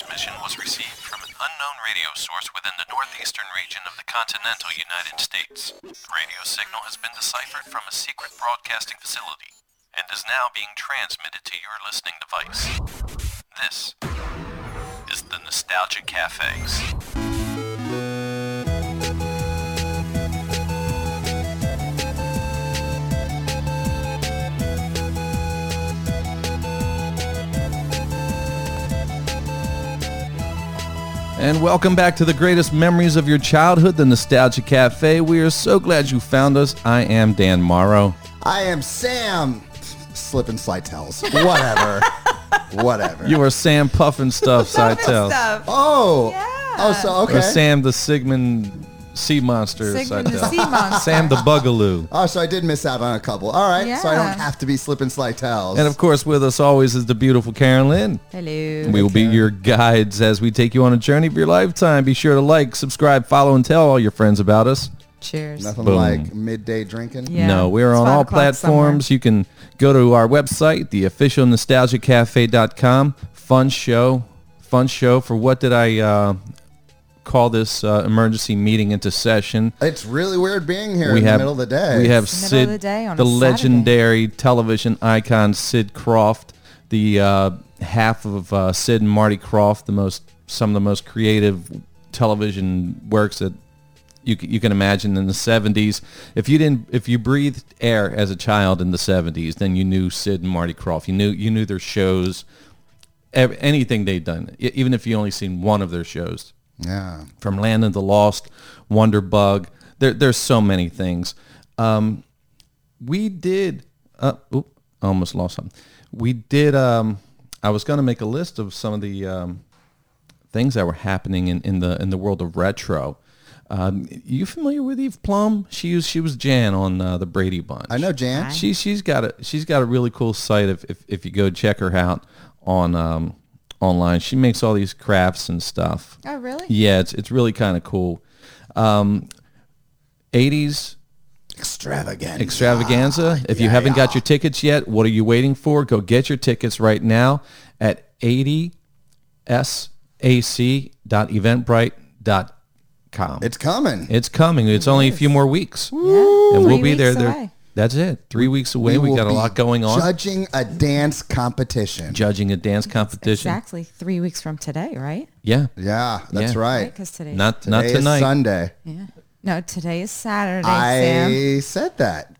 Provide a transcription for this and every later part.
transmission was received from an unknown radio source within the northeastern region of the continental United States. The radio signal has been deciphered from a secret broadcasting facility and is now being transmitted to your listening device. This is the Nostalgia Cafes. And welcome back to the greatest memories of your childhood, the Nostalgia Cafe. We are so glad you found us. I am Dan Morrow. I am Sam. Slip and slide tells. Whatever. Whatever. You are Sam Pufnstuf Seitel. stuff. oh. Yeah. Oh, so Or okay. Sam the Sigmund Sea Monster Sigmund the sea monster. Sam the Bugaloo. Oh, so I did miss out on a couple. All right. So I Yeah. don't have to be slipping and slide tells. And of course, with us always is the beautiful Karen Lynn. Hello. We will be your guides as we take you on a journey of your lifetime. Be sure to like, subscribe, follow, and tell all your friends about us. Cheers. Nothing Boom. like midday drinking. Yeah. No, we're It's on five all o'clock platforms. You can go to our website, the official nostalgiacafe.com. Fun show. Fun show for what did I uh, call this uh, emergency meeting into session? It's really weird being here in the middle of the day. We have It's the Sid, the day on the legendary television icon Sid Krofft, the uh, half of uh, Sid and Marty Krofft, the most some of the most creative television works that you you can imagine in the 70s. If you didn't if you breathed air as a child in the 70s, then you knew Sid and Marty Krofft. You knew you knew their shows, anything they'd done, even if you only seen one of their shows Yeah. from Land of the Lost, Wonderbug. There, there's so many things. Um, we did. Uh, oop, I almost lost something. We did. Um, I was going to make a list of some of the um, things that were happening in, in the in the world of retro. Um, you familiar with Eve Plumb? She was she was Jan on uh, the Brady Bunch. I know Jan. She she's got a she's got a really cool site if if, if you go check her out on um, online. She makes all these crafts and stuff. Oh, really? Yeah, it's it's really kind of cool. Um, 80s Extravagant. extravaganza. if you haven't got your tickets yet, what are you waiting for? Go get your tickets right now at 80sac.eventbrite.com. It's coming. It's coming. It's only a few more weeks. Yeah. And we'll Three be there. weeks there. Away. That's it. Three weeks away. We, will got a lot going on. Judging a dance competition. Judging a dance competition. Exactly three weeks from today, right? Yeah. yeah, that's Yeah. right. Because today. Not Today not is tonight. Sunday. Yeah. No, today is Saturday, Sam. I said that.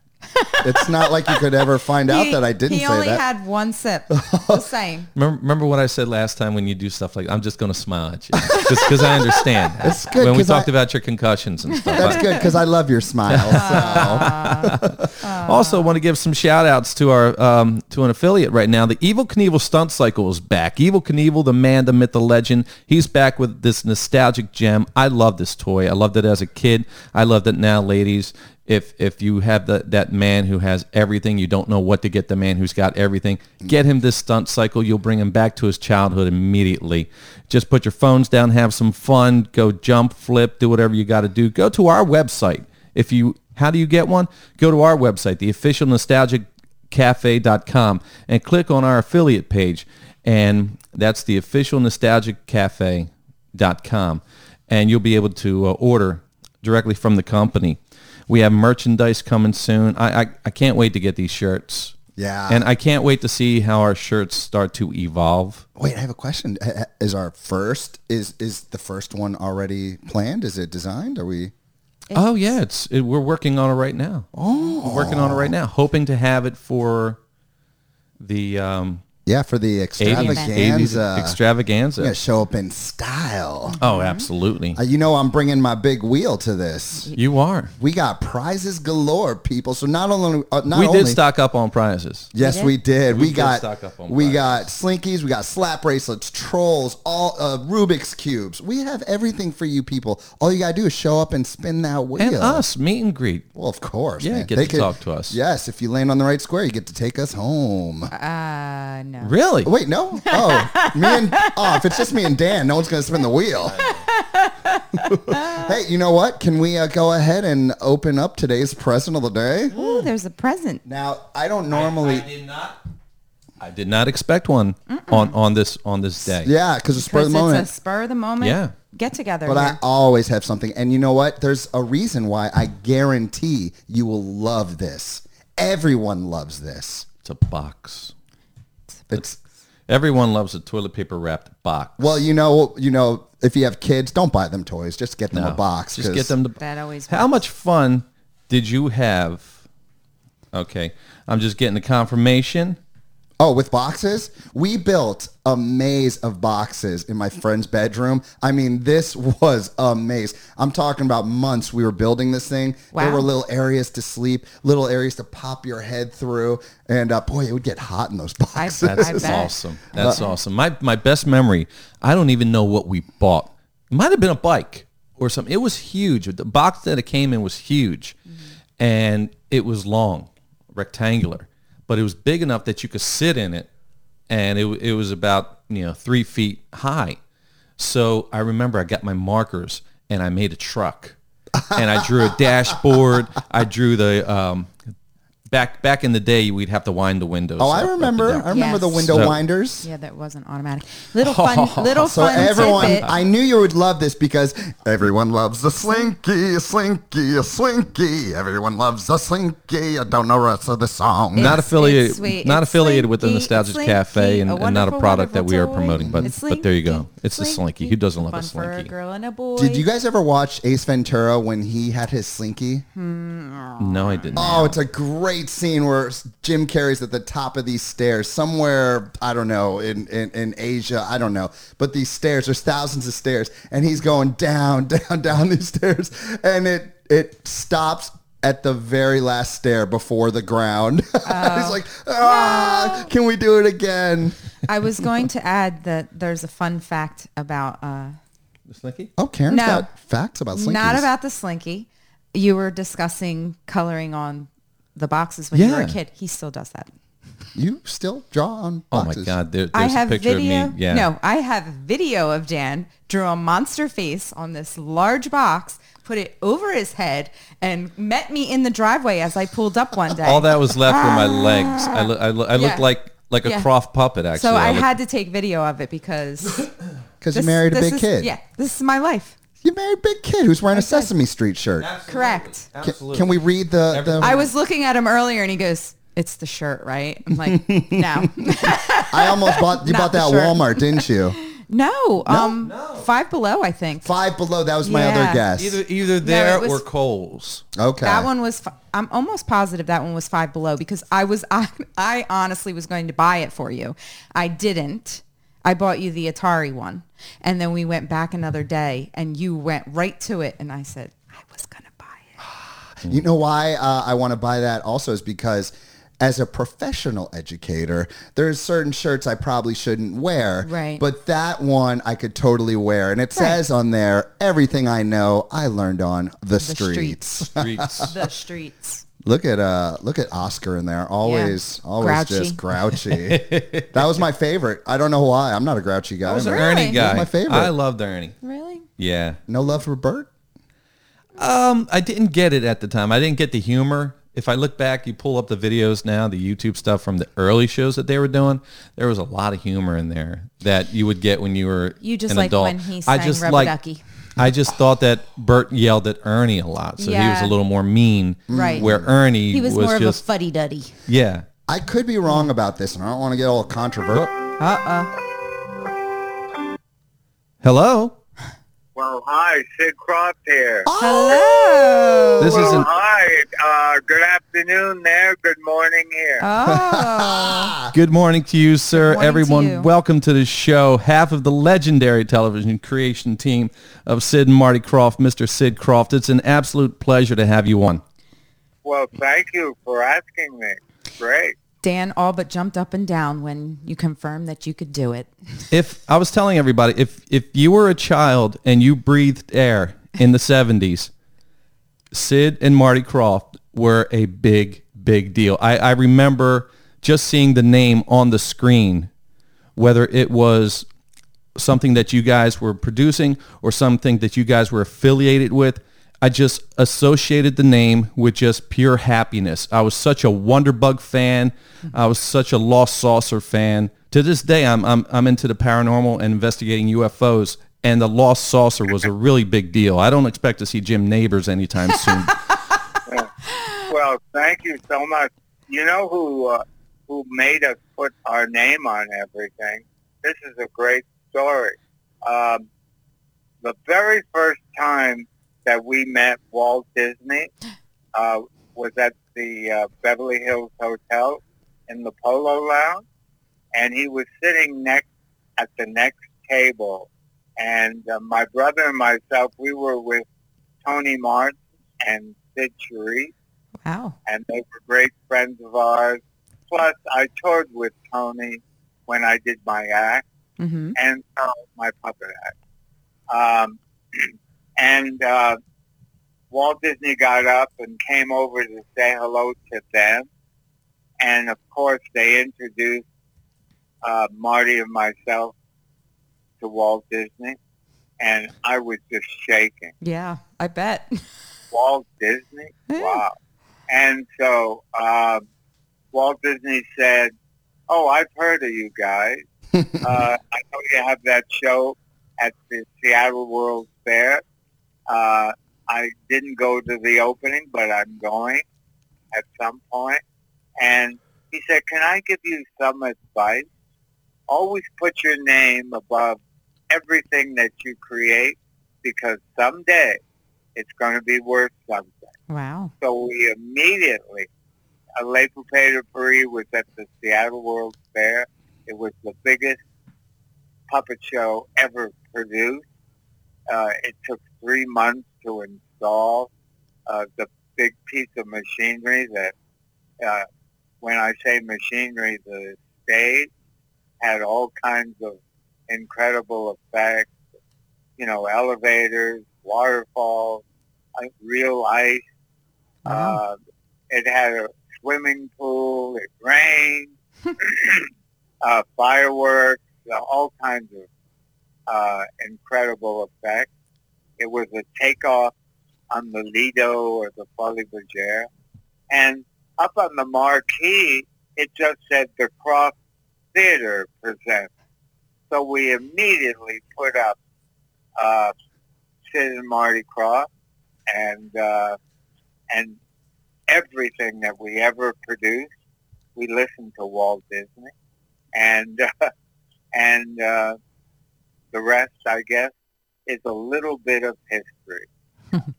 It's not like you could ever find out He- that I didn't say that. He say only that. had one sip. the same. Remember, remember what I said last time when you do stuff like I'm just going to smile at you just because I understand. It's good when we 'cause talked I- about your concussions and stuff. That's good because I love your smile. So. Also, want to give some shout outs to our um, to an affiliate right now. The Evel Knievel Stunt Cycle is back. Evel Knievel, the man, the myth, the legend. He's back with this nostalgic gem. I love this toy. I loved it as a kid. I loved it now, ladies. If if you have the, that man who has everything, you don't know what to get the man who's got everything. Get him this stunt cycle. You'll bring him back to his childhood immediately. Just put your phones down, have some fun, go jump, flip, do whatever you got to do. Go to our website. If you how do you get one? Go to our website, the official and click on our affiliate page. And that's the official. And you'll be able to uh, order directly from the company. We have merchandise coming soon. I, I, I can't wait to get these shirts. Yeah. And I can't wait to see how our shirts start to evolve. Wait, I have a question. H- h- Is our first is is the first one already planned? Is it designed? Are we? oh yeah, it's it, we're working on it right now. Oh, we're working on it right now, hoping to have it for the um, Yeah, for the 80s, 80s extravaganza. extravaganza. I'm gonna show up in style. Oh, absolutely. Uh, you know, I'm bringing my big wheel to this. You are. We got prizes galore, people. So not only uh, not we only did stock up on prizes. Yes, did? we did. We We, did got stock up on we prizes. got slinkies, we got slap bracelets, trolls, all uh, Rubik's cubes. We have everything for you people. All you gotta do is show up and spin that wheel. And us, meet and greet. Well, of course. Yeah, man. get to talk to us. Yes, if you land on the right square, you get to take us home. Uh, no. Really? Wait, no. Oh, me and oh, if it's just me and Dan, no one's gonna spin the wheel. hey, you know what? Can we uh, go ahead and open up today's present of the day? Ooh, there's a present. Now, I don't normally. I did not. I did not expect one on, on this on this day. Yeah, because it's spur of Because the it's moment. a spur of the moment Yeah. get together. But I always have something. And you know what? There's a reason why I guarantee you will love this. Everyone loves this. It's a box. It's Everyone loves a toilet paper wrapped box. well, you know, you know, if you have kids, don't buy them toys. Just get them No, a box. Just 'cause- get them to. That always How works. much fun did you have? Okay, I'm just getting the confirmation. Oh, with boxes? We built a maze of boxes in my friend's bedroom. I mean, this was a maze. I'm talking about months we were building this thing. There were little areas to sleep, little areas to pop your head through. And uh, boy, it would get hot in those boxes. I That's bet. awesome. That's awesome. My my best memory. I don't even know what we bought. It might have been a bike or something. It was huge. The box that it came in was huge, and it was long, rectangular, but it was big enough that you could sit in it, and it it was about you know three feet high. So I remember I got my markers and I made a truck, and I drew a dashboard. I drew the um, back back in the day we'd have to wind the windows. oh, up- I remember. I remember the window So- winders. Yeah, that wasn't automatic. Little fun, little So fun everyone, tidbit. I knew you would love this because everyone loves a slinky, a slinky, a slinky. Everyone loves a slinky. I don't know the rest of the song. not It's- affiliated it's sweet. not It's affiliated with the slinky, Nostalgic it's Cafe and, and not a wonderful, product that we are wonderful promoting, but toy. But there you go. It's the slinky. slinky. Who doesn't love a Fun for a slinky? girl and a boy. Did you guys ever watch Ace Ventura when he had his slinky? Hmm. No, I didn't. Oh, it's a great scene where Jim Carrey's at the top of these stairs somewhere, I don't know, in, in, in Asia, I don't know. But these stairs, there's thousands of stairs, and he's going down, down, down these stairs, and it it stops at the very last stair before the ground. he's like, ah, can we do it again? I was going to add that there's a fun fact about uh, The slinky? Oh, Karen's No. got facts about slinkies. not about the slinky. You were discussing coloring on the boxes when you were a Yeah. kid. He still does that. You still draw on Oh boxes. my God! There, I have a picture video. of me. Yeah. No, I have video of Dan drew a monster face on this large box, put it over his head, and met me in the driveway as I pulled up one day. All that was left were my ah. legs. I, look, I, look, I looked Yeah. like like a Yeah. Krofft puppet. Actually, so I looked- had to take video of it because Because you this- married a this big is- kid. Yeah, this is my life. You married a big kid who's wearing a Sesame Street shirt. Correct. Can, Absolutely. can we read the, the I was looking at him earlier, and he goes, "It's the shirt, right?" I'm like, "No, I almost bought you Not bought the that at shirt. Walmart, didn't you? no." Um, Five Below, I think. Five below. That was my Yeah. other guess. either either there it was- or Kohl's. okay. That one was. fi- I'm almost positive that one was Five Below because I was. I, I honestly was going to buy it for you. I didn't. I bought you the Atari one, and then we went back another day, and you went right to it, and I said I was going to buy it. You know why uh, I want to buy that also is because as a professional educator, there's certain shirts I probably shouldn't wear. Right. But that one I could totally wear. And it says on there, everything I know I learned on the, streets. Streets. The streets. Look at uh look at Oscar in there. Always always Grouchy. just grouchy. that was my favorite. I don't know why. I'm not a grouchy guy. I was an but- Ernie Really? guy. my favorite. I loved Ernie. Really? Yeah. No love for Bert? Um, I didn't get it at the time. I didn't get the humor. If I look back, you pull up the videos now, the YouTube stuff from the early shows that they were doing. There was a lot of humor in there that you would get when you were You just an like adult. when he I sang just Rubber like- Ducky. I just thought that Bert yelled at Ernie a lot, so he was Yeah. a little more mean. Right. Where Ernie He was, more just of a fuddy duddy. yeah. I could be wrong about this, and I don't want to get all controversial. Uh uh Hello. Well, hi, Sid Krofft here. Hello. This is well, an hi. Uh, good afternoon there. Good morning here. Oh. Good morning to you, sir. Good morning to Everyone, you. welcome to the show. Half of the legendary television creation team of Sid and Marty Krofft, Mr. Sid Krofft. It's an absolute pleasure to have you on. well, thank you for asking me. Great. Dan all but jumped up and down when you confirmed that you could do it. If I was telling everybody, if if you were a child and you breathed air in the 70s, Sid and Marty Krofft were a big, big deal. I, I remember just seeing the name on the screen, whether it was something that you guys were producing or something that you guys were affiliated with. I just associated the name with just pure happiness. I was such a Wonderbug fan. I was such a Lost Saucer fan. To this day, I'm, I'm, I'm into the paranormal and investigating UFOs, and the Lost Saucer was a really big deal. I don't expect to see Jim Nabors anytime soon. Well, thank you so much. You know who uh, who made us put our name on everything? This is a great story. Um, the very first time that we met Walt Disney uh, was at the uh, Beverly Hills Hotel in the Polo Lounge, and he was sitting next at the next table. And uh, my brother and myself, we were with Tony Martin and Cyd Charisse, Wow. and they were great friends of ours. Plus, I toured with Tony when I did my act hmm and uh, my puppet act. Um, and uh, Walt Disney got up and came over to say hello to them. And of course, they introduced uh, Marty and myself to Walt Disney. And I was just shaking. Yeah, I bet. Walt Disney? Yeah. Wow. And so um, Walt Disney said, oh, I've heard of you guys. uh, I know you have that show at the Seattle World Fair. Uh, I didn't go to the opening, but I'm going at some point. And he said, can I give you some advice? Always put your name above everything that you create because someday it's going to be worth something. Wow. So we immediately, uh, Le Poupée Paris was at the Seattle World Fair. It was the biggest puppet show ever produced. Uh, it took three months to install uh, the big piece of machinery that, uh, when I say machinery, the stage had all kinds of incredible effects, you know, elevators, waterfalls, uh, real ice. Uh, it had a swimming pool. It rained. uh, fireworks. All kinds of uh, incredible effects. It was a takeoff on the Lido or the Folies Bergère. And up on the marquee, it just said the Krofft Theater presents. So we immediately put up uh, Sid and Marty Krofft and uh, and everything that we ever produced, we listened to Walt Disney, and uh, and uh, the rest, I guess, is a little bit of history.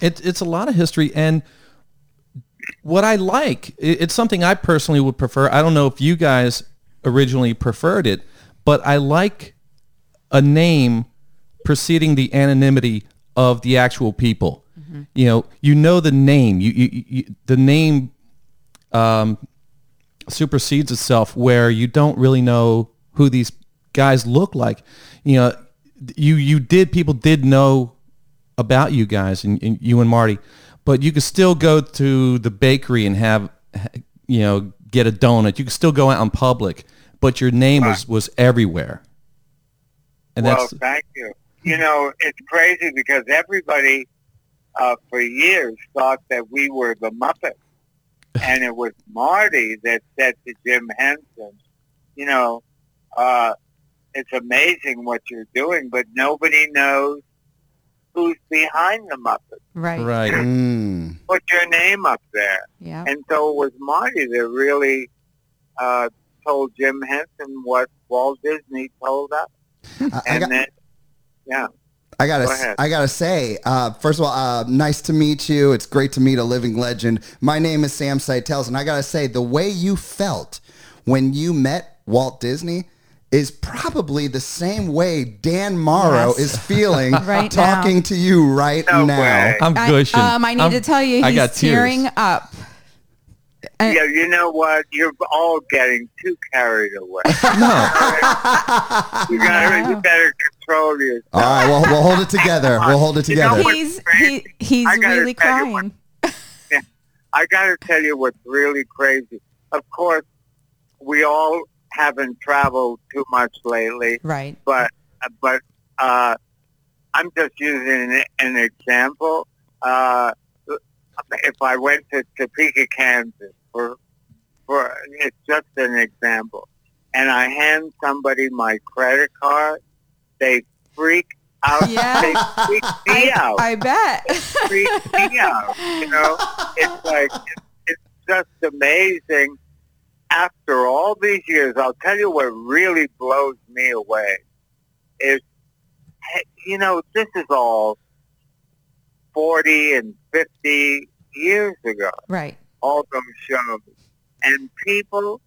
It, it's a lot of history, and what I like, it- it's something I personally would prefer. I don't know if you guys originally preferred it, but I like a name preceding the anonymity of the actual people. You know, you know the name. You, you, you the name um, supersedes itself, where you don't really know who these guys look like. You know, you you did people did know about you guys and, and you and Marty, but you could still go to the bakery and have, you know, get a donut. You could still go out in public, but your name was, was everywhere. And well, that's, thank you. You know, it's crazy because everybody uh, for years thought that we were the Muppets. and it was Marty that said to Jim Henson, you know, uh, it's amazing what you're doing, but nobody knows who's behind the Muppets. Right. right. Mm. Put your name up there. Yeah. And so it was Marty that really uh, told Jim Henson what Walt Disney told us. I, I And got, then, yeah. I gotta, Go. I gotta say, uh, first of all, uh, nice to meet you. It's great to meet a living legend. My name is Sam Seitels, and I gotta say, the way you felt when you met Walt Disney is probably the same way Dan Morrow Yes. is feeling Right talking now. to you right No now. way. I'm I, gushing. um, I need I'm- to tell you, I he's got tears. tearing up. Uh, Yeah, you know what? You're all getting too carried away. No, You got you better control yourself. All right, well, we'll hold it together. We'll hold it You know together. He's he, he's really tell you what- crying. I got to tell you what's really crazy. Of course, we all haven't traveled too much lately, Right. but but uh, I'm just using an, an example. uh, if I went to Topeka, Kansas, for for it's just an example, and I hand somebody my credit card, they freak out. Yeah. They freak me I, out. I bet. They freak me out. You know, it's like it's just amazing. After all these years, I'll tell you what really blows me away is, you know, this is all forty and fifty years ago. right. All those shows, and people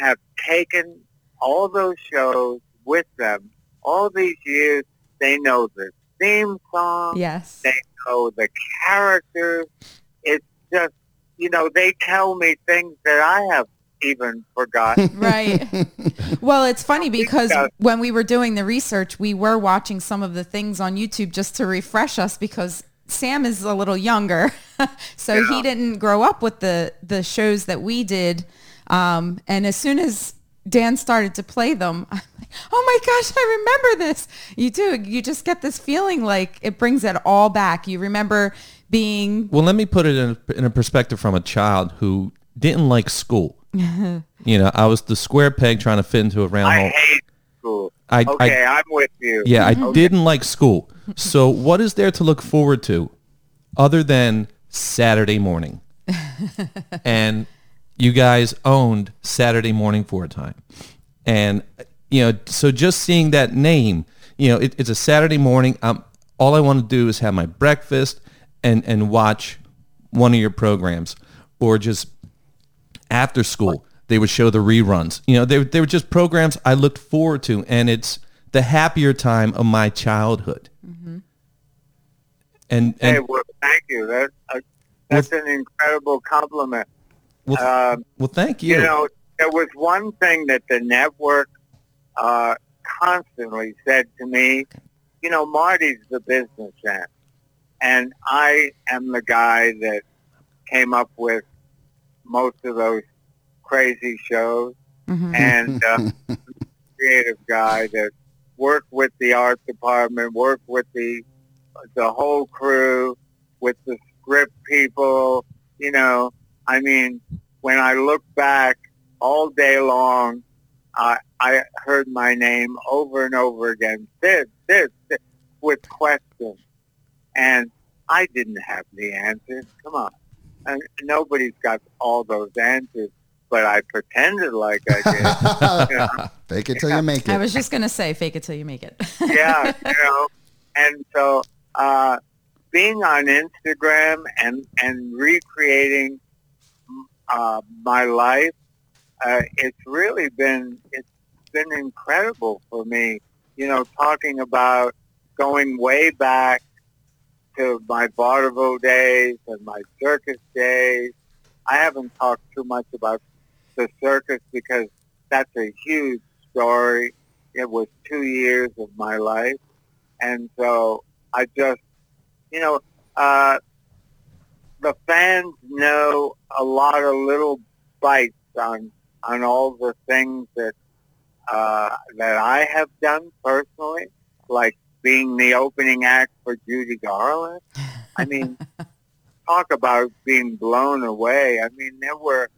have taken all those shows with them. All these years, they know the theme song Yes. they know the characters. It's just, you know, they tell me things that I have even forgotten. Right. Well, it's funny because when we were doing the research, we were watching some of the things on YouTube just to refresh us because Sam is a little younger. so he didn't grow up with the, the shows that we did. Um, and as soon as Dan started to play them, I'm like, oh my gosh, I remember this. You do. You just get this feeling like it brings it all back. You remember being Well, let me put it in, in a perspective from a child who didn't like school. you know, I was the square peg trying to fit into a round I hole. hate school. I- okay, I, am with you. Yeah, I Okay. didn't like school. So what is there to look forward to other than Saturday morning? and you guys owned Saturday morning for a time. And, you know, so just seeing that name, you know, it, it's a Saturday morning. Um, all I want to do is have my breakfast and, and watch one of your programs or just after school they would show the reruns you know they, they were just programs i looked forward to and it's the happier time of my childhood and, and Hey, well, thank you. That, uh, that's an incredible compliment. well, Um, well thank you, you know, there was one thing that the network uh, constantly said to me. You know, Marty's the business businessman, and I am the guy that came up with most of those crazy shows, and uh, creative guy that worked with the art department, worked with the the whole crew, with the script people. You know, I mean, when I look back all day long, I I heard my name over and over again, This, this, Sid, with questions, and I didn't have the answers. Come on, and nobody's got all those answers, but I pretended like I did. you know? Fake it till you make it. I was just going to say fake it till you make it. yeah, you know, and so uh, being on Instagram and and recreating uh, my life, uh, it's really been it's been incredible for me. You know, talking about going way back to my vaudeville days and my circus days. I haven't talked too much about the circus because that's a huge story. It was two years of my life. And so I just, you know, uh, the fans know a lot of little bites on, on all the things that, uh, that I have done personally, like being the opening act for Judy Garland. I mean, talk about being blown away. I mean, there were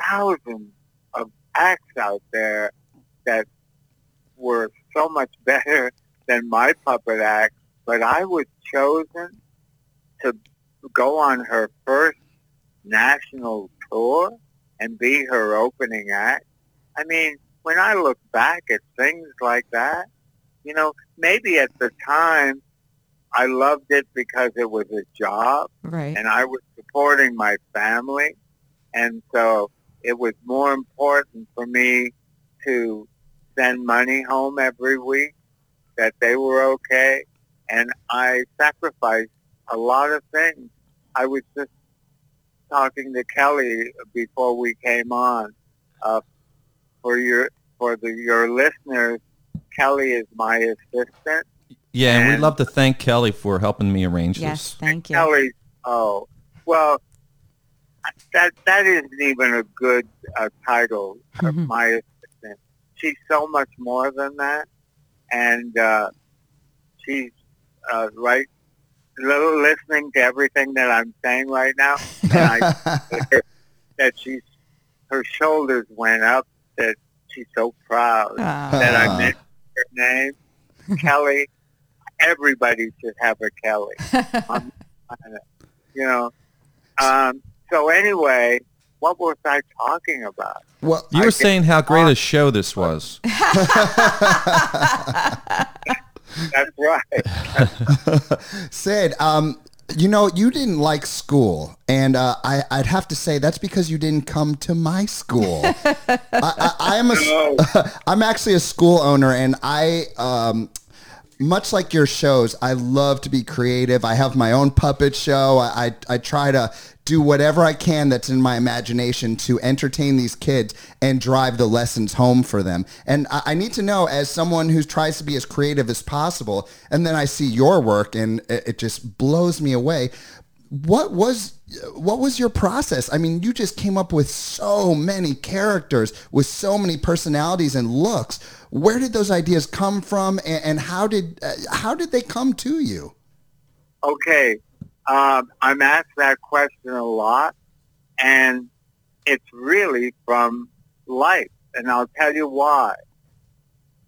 thousands of acts out there that were so much better than my puppet act, but I was chosen to go on her first national tour and be her opening act. I mean, when I look back at things like that, you know, maybe at the time I loved it because it was a job right. and I was supporting my family. And so it was more important for me to send money home every week, that they were okay. And I sacrificed a lot of things. I was just talking to Kelly before we came on. Uh, for your for the your listeners, Kelly is my assistant. yeah and we'd love to thank kelly for helping me arrange Yes, this thank you. Kelly, oh, well, that that isn't even a good uh, title of Mhm. my assistant. She's so much more than that, and uh, she's uh, right li- listening to everything that I'm saying right now, and I that she's her shoulders went up. That she's so proud that I Ah. Mentioned her name, Kelly. Everybody should have a Kelly. on the planet, you know. Um, so anyway, what was I talking about? well, You I were saying how great a show this was. That's right. Said, um, you know, you didn't like school, and uh, I, I'd have to say that's because you didn't come to my school. I, I, I am a, No. I'm actually a school owner, and I, um, much like your shows, I love to be creative. I have my own puppet show. I, I, I try to do whatever I can that's in my imagination to entertain these kids and drive the lessons home for them. And I, I need to know, as someone who tries to be as creative as possible, and then I see your work, and it, it just blows me away. What was what was your process? I mean, you just came up with so many characters with so many personalities and looks. Where did those ideas come from, and, and how did uh, how did they come to you? Okay, um, I'm asked that question a lot, and it's really from life, and I'll tell you why.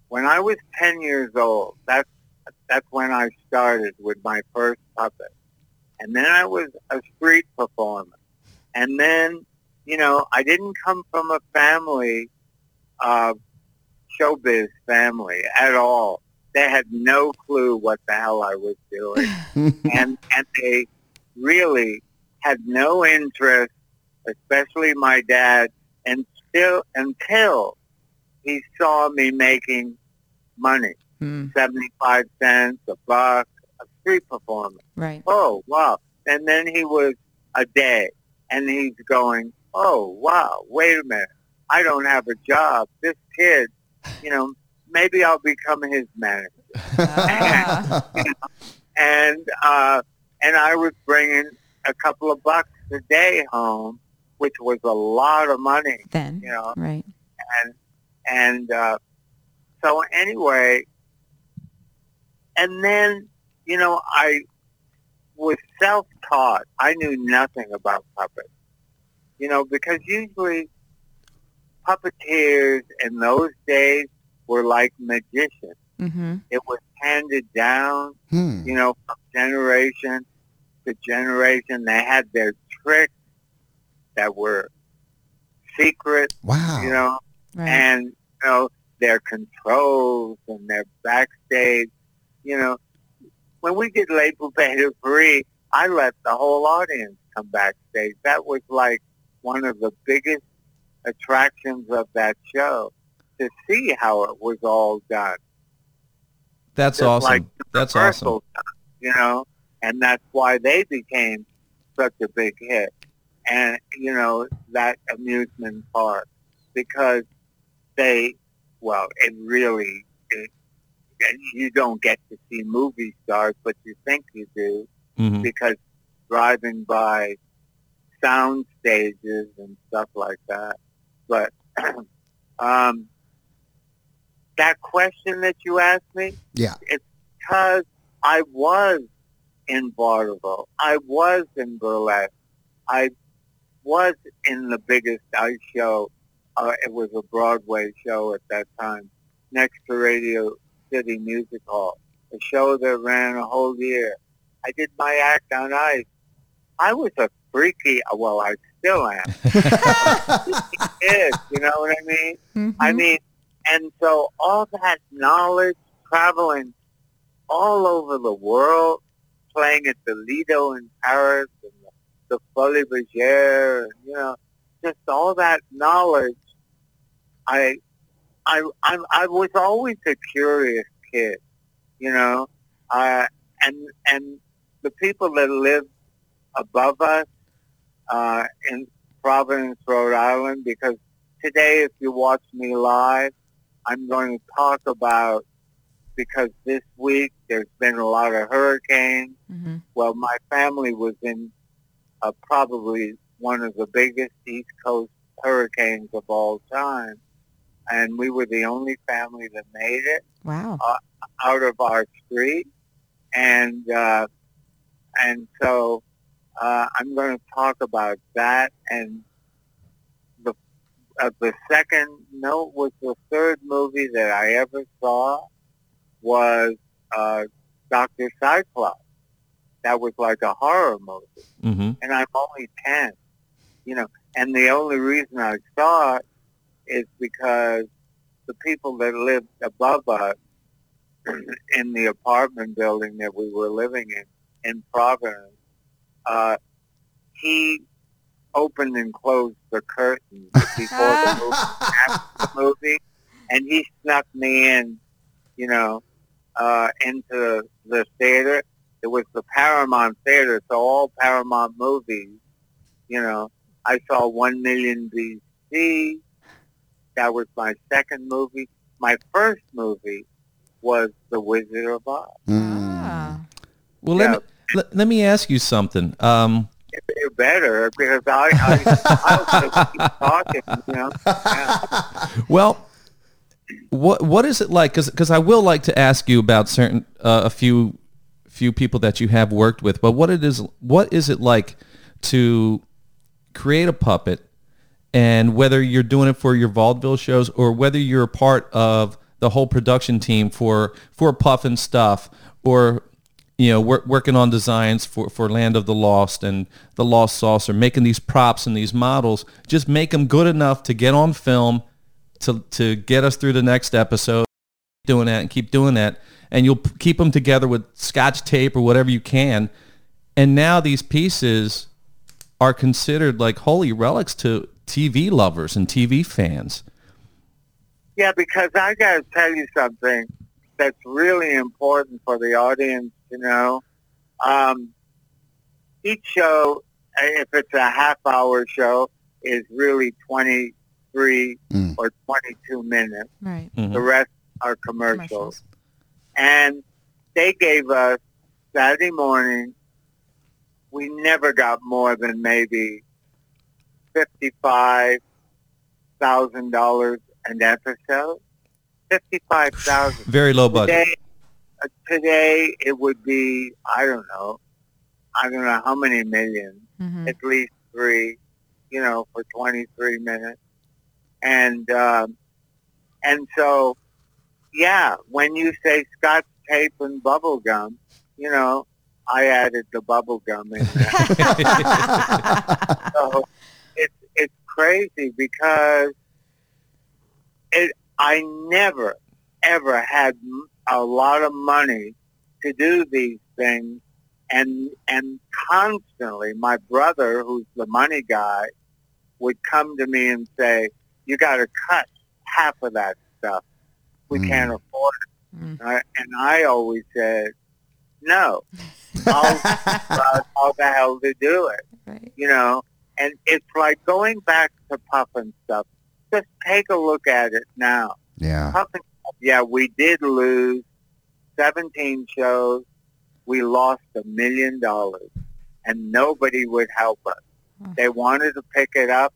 When I was 10 years old, that's that's when I started with my first puppet, and then I was a street performer, and then you know I didn't come from a family, uh, showbiz family at all. They had no clue what the hell I was doing and and they really had no interest, especially my dad, and still until he saw me making money, Hmm, seventy five cents, a buck, a street performer. right. Oh wow! And then he was a day, and he's going, oh wow, wait a minute, I don't have a job. This kid, you know, maybe I'll become his manager Ah. and uh, and I was bringing a couple of bucks a day home, which was a lot of money, then, you know. right. And and uh, so anyway, and then you know I was self-taught. I knew nothing about puppets, you know, because usually puppeteers in those days were like magicians. Mm-hmm. It was handed down Hmm. you know, from generation to generation. They had their tricks that were secret, Wow. you know, Right. and, you know, their controls and their backstage, you know. When we did Les Poupées de Paris, I let the whole audience come backstage. That was like one of the biggest attractions of that show to see how it was all done. That's just awesome. like That's awesome. time, you know, and that's why they became such a big hit. And you know that amusement park because they, well, it really, it, you don't get to see movie stars, but you think you do Mhm. because driving by sound stages and stuff like that. But um, that question that you asked me, Yeah. it's because I was in vaudeville. I was in burlesque. I was in the biggest ice show. Uh, it was a Broadway show at that time, next to Radio City Music Hall, a show that ran a whole year. I did my act on ice. I was a freaky, well, I still am. kid, you know what I mean? Mhm. I mean, and so all that knowledge traveling all over the world, playing at the Lido in Paris and the, the Folies Bergère, and, you know, just all that knowledge. I, I, I, I was always a curious kid, you know, uh, and and the people that live above us uh, in Providence, Rhode Island, because today, if you watch me live, I'm going to talk about because this week there's been a lot of hurricanes. Mhm. Well, my family was in uh, probably one of the biggest East Coast hurricanes of all time, and we were the only family that made it Wow. out of our street. And uh, and so uh, I'm going to talk about that. And the uh, the second note was the third movie that I ever saw was uh, Doctor Cyclops. That was like a horror movie hmm and I'm only 10, you know, and the only reason I saw it is because the people that lived above us in the apartment building that we were living in, in Providence, uh, he opened and closed the curtains before the movie, after the movie, and he snuck me in, you know, uh, into the theater. It was the Paramount Theater, so all Paramount movies, you know. I saw One Million BC. That was my second movie. My first movie was The Wizard of Oz. Ah. Well, let Yeah. me let, let me ask you something. Um, You're better because I I, I talking, you know. Yeah. well, what what is it like? Because I will like to ask you about certain uh, a few few people that you have worked with, but what it is what is it like to create a puppet, and whether you're doing it for your vaudeville shows or whether you're a part of the whole production team for for Pufnstuf or you know, work, working on designs for, for Land of the Lost and the Lost Saucer, making these props and these models, just make them good enough to get on film to, to get us through the next episode, doing that and keep doing that. And you'll keep them together with scotch tape or whatever you can. And now these pieces are considered like holy relics to TV lovers and TV fans. Yeah, because I got to tell you something that's really important for the audience to know. Um, each show, if it's a half-hour show, is really 23 Mm. or 22 minutes. Right. Mhm. The rest are commercials. Commercials. And they gave us Saturday morning. We never got more than maybe fifty-five thousand dollars an episode. Fifty-five thousand. Very low budget. Today, today it would be I don't know, I don't know how many millions. hmm At least three, you know, for twenty-three minutes, and um, and so, yeah, when you say Scotch tape and bubble gum, you know, I added the bubble gum in there. so it's it's crazy because it I never ever had m- a lot of money to do these things and and constantly my brother who's the money guy would come to me and say you got to cut half of that stuff we Mm. can't afford Mm. it Uh, and I always said no I'll figure out how the hell to do it Right. you know, and it's like going back to Puff and stuff. Just take a look at it now. yeah. Pufnstuf, yeah, we did lose 17 shows. We lost a million dollars, and nobody would help us. Hmm. They wanted to pick it up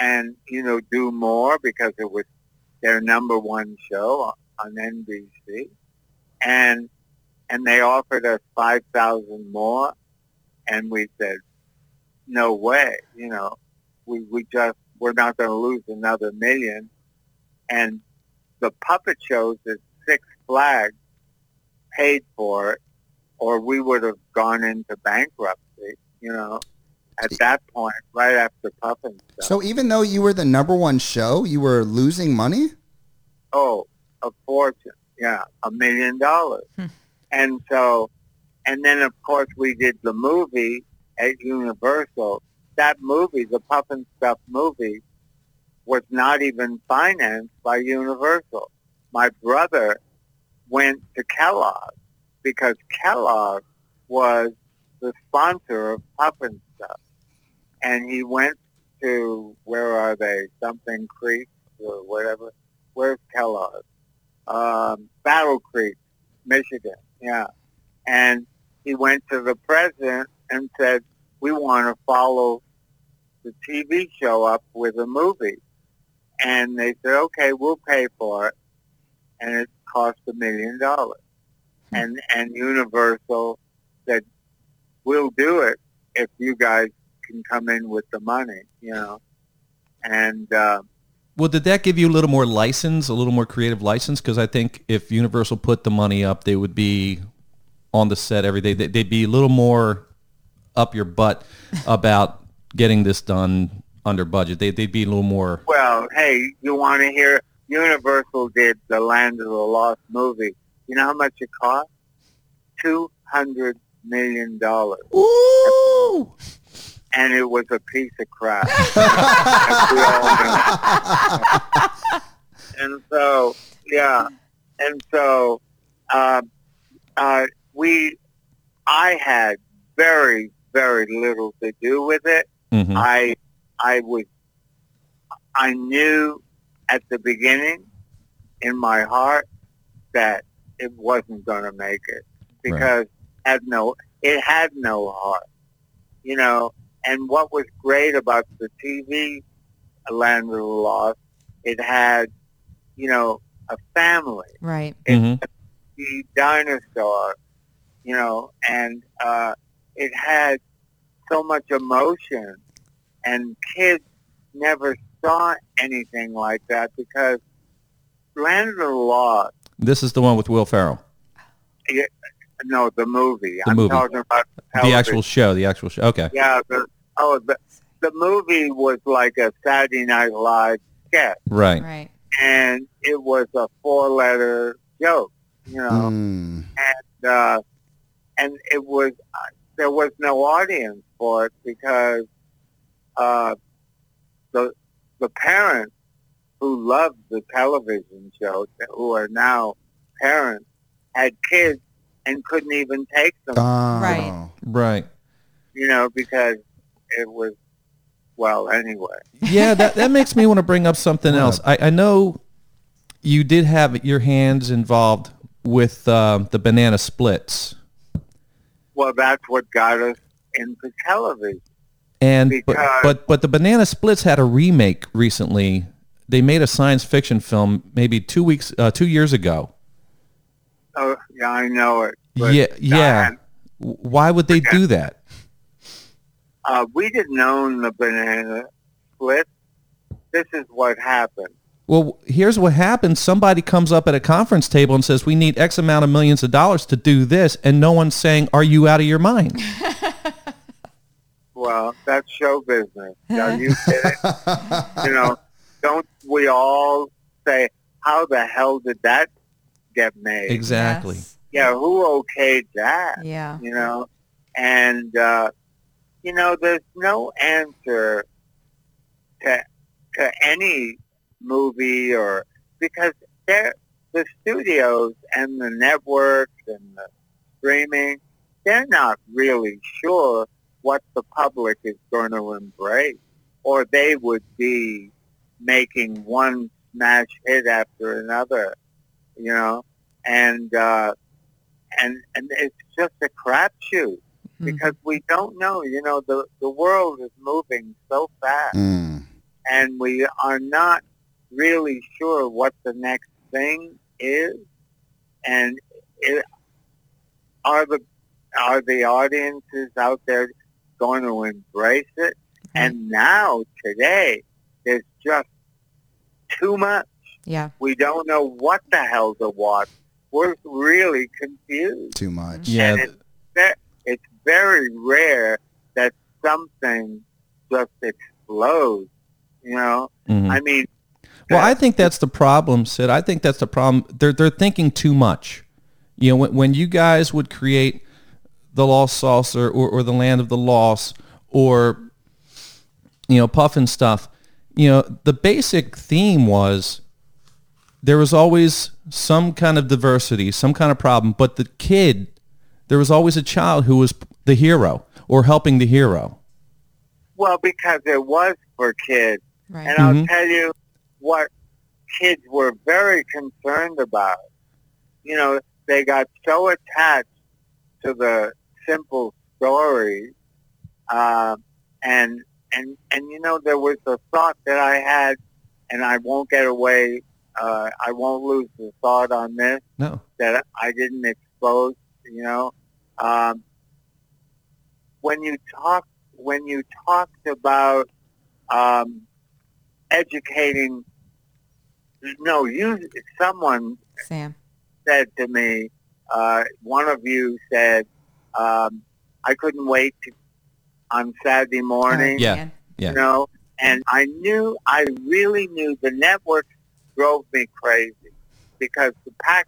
and, you know, do more because it was their number one show on- on NBC. And and they offered us 5000 more and we said, no way, you know, we, we just, we're not going to lose another million. And the puppet shows at Six Flags paid for it, or we would have gone into bankruptcy, you know, at that point, right after Puffin stuff. So even though you were the number one show, you were losing money? oh, a fortune, yeah, a million dollars. Hmm. And so, and then of course we did the movie at Universal. That movie, the Puff and Stuff movie, was not even financed by Universal. My brother went to Kellogg because Kellogg was the sponsor of Puff and Stuff. And he went to, where are they, something Creek or whatever. Where's Kellogg? Um, Battle Creek, Michigan, yeah. And he went to the president and said, we want to follow the TV show up with a movie. And they said, okay, we'll pay for it. And it cost a million dollars. And, and Universal said, we'll do it if you guys can come in with the money, you know. And uh, Well, did that give you a little more license, a little more creative license? Because I think if Universal put the money up, they would be on the set every day. They- They'd be a little more up your butt about getting this done under budget. They, they'd be a little more. well, hey, you want to hear? Universal did the Land of the Lost movie. You know how much it cost? Two hundred million dollars, Ooh! and it was a piece of crap. As we all know. and so, yeah, and so, uh, uh, we, I had very, very little to do with it. Mhm. I, I was, I knew at the beginning in my heart that it wasn't going to make it because it had no, it had no heart, you know. And what was great about the TV Land of the Lost, it had, you know, a family Right. Mhm. the dinosaur, you know, and uh, it had so much emotion, and kids never saw anything like that because Land of the Lost, This is the one with Will Ferrell. Yeah, no, the movie. The I'm movie. talking about The actual show. The actual show. Okay. Yeah, the, oh, the, the movie was like a Saturday Night Live sketch, Right. Right. and it was a four-letter joke, you know. Mm. uh, and it was uh, there was no audience for it because uh, the the parents who loved the television show, who are now parents, had kids and couldn't even take them, Oh. Right. Right. you know, because it was well anyway. yeah, that, that makes me want to bring up something else. I, I know you did have your hands involved with um, the banana splits, Well, that's what got us into television. And but, Because- but but the banana splits had a remake recently. They made a science fiction film maybe two weeks, uh, two years ago. Oh, yeah, I know it. but, yeah, yeah. Why would they do that? Uh, we didn't own the banana Splits. This is what happened. Well, here's what happens. Somebody comes up at a conference table and says, "We need X amount of millions of dollars to do this," and no one's saying, "Are you out of your mind?" Well, that's show business. Are you kidding? you know, don't we all say, how the hell did that get made? exactly. Yes. Yeah, who okayed that? Yeah. You know, and, uh, you know, there's no answer to, to any movie or, because they're, the studios and the networks and the streaming, they're not really sure what the public is going to embrace, or they would be making one smash hit after another, you know, and uh, and and it's just a crapshoot Hmm. because we don't know. You know, the the world is moving so fast, Mm. and we are not really sure what the next thing is, and it, are the are the audiences out there going to embrace it? And now today, there's just too much. Yeah. We don't know what the hell's a what. We're really confused. Too much. Yeah. And it's, ve- it's very rare that something just explodes. You know, Mhm. I mean, Well, I think that's the problem, Sid. I think that's the problem. They're they're thinking too much. You know, when, when you guys would create the Lost Saucer or, or the Land of the Lost or you know Pufnstuf, you know, the basic theme was there was always some kind of diversity, some kind of problem, but the kid, there was always a child who was the hero or helping the hero. well, because it was for kids. Right. And I'll Mhm. tell you what kids were very concerned about. You know, they got so attached to the simple stories, um, and and and you know, there was a thought that I had, and I won't get away. Uh, I won't lose the thought on this. No. that I didn't expose, you know. Um, and and it's just a crapshoot because we don't know. You know, the the world is moving so fast, and we are not really sure what the next thing is. And it, are the audiences out there going to embrace it? And now today, there's just too much. We don't know what the hell to watch. We're really confused. No. when you talk when you talked about um, educating, no, you someone Sam. said to me, uh, one of you said, um, I couldn't wait to, on Saturday morning, Yeah. Yeah. you know, and I knew, I really knew the network drove me crazy because the pac-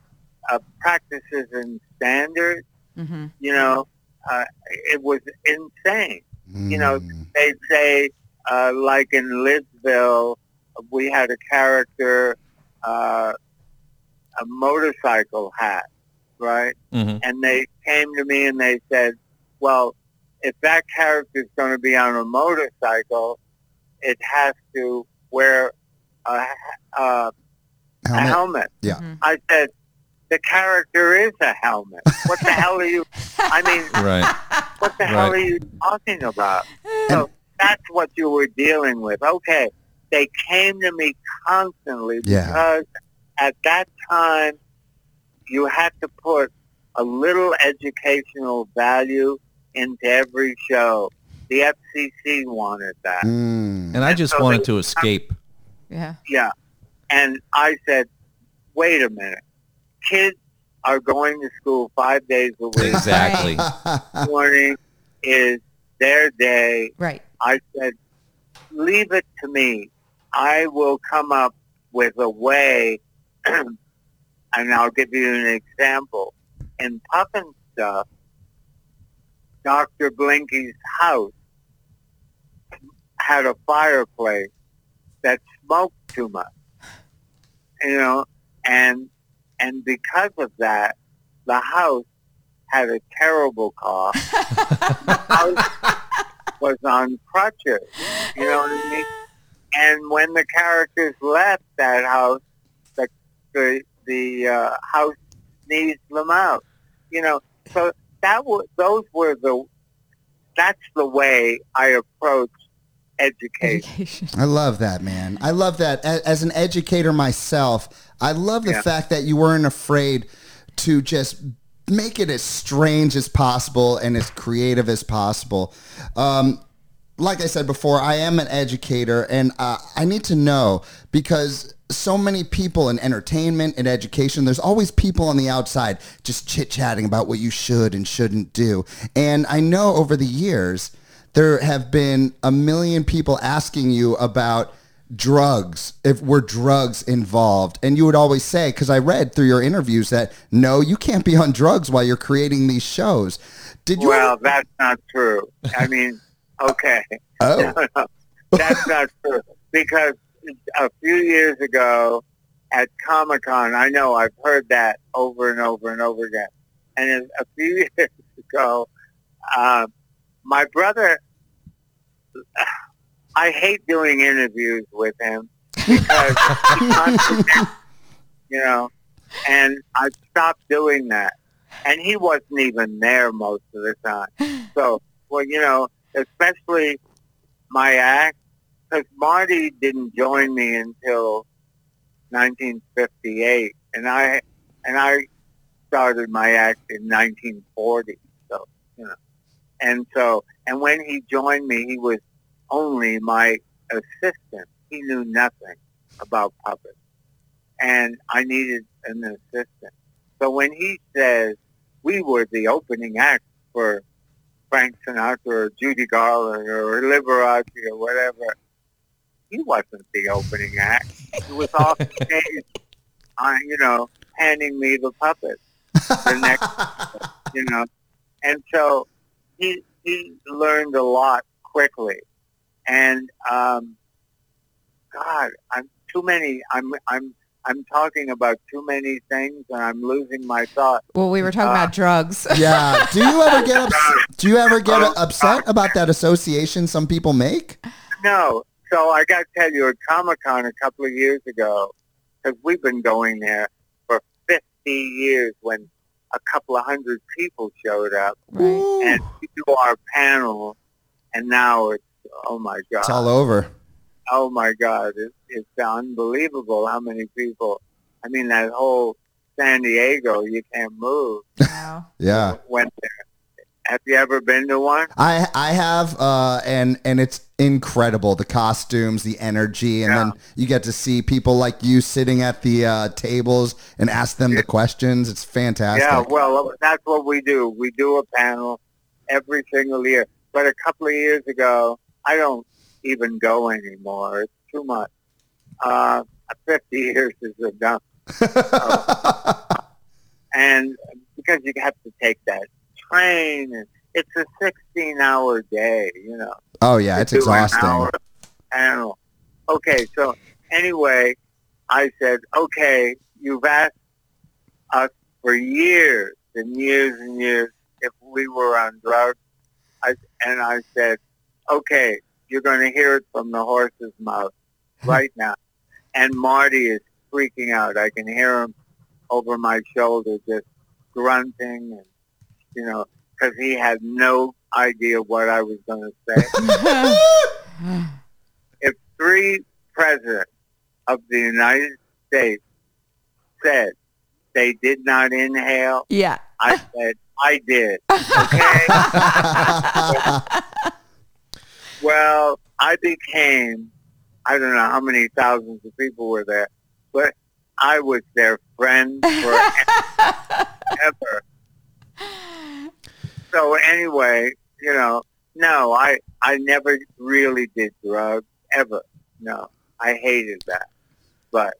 uh, practices and standards, hmm you know, uh, it was insane. You know, Mm. they'd say, uh, like in Lidsville, we had a character, uh, a motorcycle hat, right? hmm And they came to me and they said, well, if that character's going to be on a motorcycle, it has to wear a, a, a Helmet. helmet. Yeah. Mhm. I said, the character is a helmet. What the hell are you? I mean, Right. what the hell are you talking about? So that's what you were dealing with. Okay, they came to me constantly Yeah. because at that time you had to put a little educational value into every show. The FCC wanted that. Mm. And I just so wanted they- to escape. Yeah. Yeah. And I said, wait a minute. Kids are going to school five days a week. Exactly. morning is their day. Right. I said, leave it to me. I will come up with a way, and I'll give you an example. In Puffin stuff, Dr. Blinky's house had a fireplace that smoked too much, you know, and and because of that, the house had a terrible cough. the house was on crutches, you know what I mean? And when the characters left that house, the the, the uh, house sneezed them out, you know. So that was those were the that's the way I approach education. Education. I love that, man. I love that. As an educator myself, I love the Yeah. fact that you weren't afraid to just make it as strange as possible and as creative as possible. Um, like I said before, I am an educator, and uh, I need to know because so many people in entertainment and education, there's always people on the outside just chit chatting about what you should and shouldn't do. And I know over the years, there have been a million people asking you about drugs if were drugs involved and you would always say because i read through your interviews that no you can't be on drugs while you're creating these shows did you Well, ever- that's not true. I mean, okay. oh That's not true. Because a few years ago at Comic Con, I know I've heard that over and over and over again. And a few years ago, uh, my brother, I hate doing interviews with him because he you know, and I stopped doing that. And he wasn't even there most of the time. So, well, you know, especially my act, because Marty didn't join me until 1958, and I and I started my act in 1940. So you know, and so and when he joined me, he was only my assistant. He knew nothing about puppets, and I needed an assistant. So when he says we were the opening act for Frank Sinatra or Judy Garland or Liberace or whatever. He wasn't the opening act. He was off stage, uh, you know, handing me the puppet the next, you know. And so he he learned a lot quickly. And um, God, I'm too many. I'm I'm I'm talking about too many things, and I'm losing my thought. Well, we were talking Uh, about drugs. yeah do you ever get ups- do you ever get upset about that association some people make No. So I got to tell you, at Comic Con a couple of years ago, because we've been going there for 50 years when a couple of hundred people showed up. Right. And we do our panel, and now it's, oh my God. it's all over oh my God. It, it's unbelievable how many people. I mean, that whole San Diego, you can't move. Wow. yeah Went there. Have you ever been to one? I I have, uh, and and it's incredible. The costumes, the energy, and Yeah. then you get to see people like you sitting at the uh, tables and ask them the questions. It's fantastic. Yeah, well, that's what we do. We do a panel every single year. But a couple of years ago, I don't even go anymore. It's too much. Uh, 50 years is enough. and because you have to take that train, and it's a 16-hour day, you know. oh yeah, it's do an exhausting. hour. Okay, so anyway, I said, okay, you've asked us for years and years and years if we were on drugs. I, and I said, okay, you're going to hear it from the horse's mouth right now. And Marty is freaking out. I can hear him over my shoulder just grunting and, you know, because he had no idea what I was going to say if three presidents of the United States said they did not inhale, yeah. I said, I did. Okay? Well, I became, I don't know how many thousands of people were there, but I was their friend forever. so anyway, you know, no, I, I never really did drugs, ever. No, I hated that. But,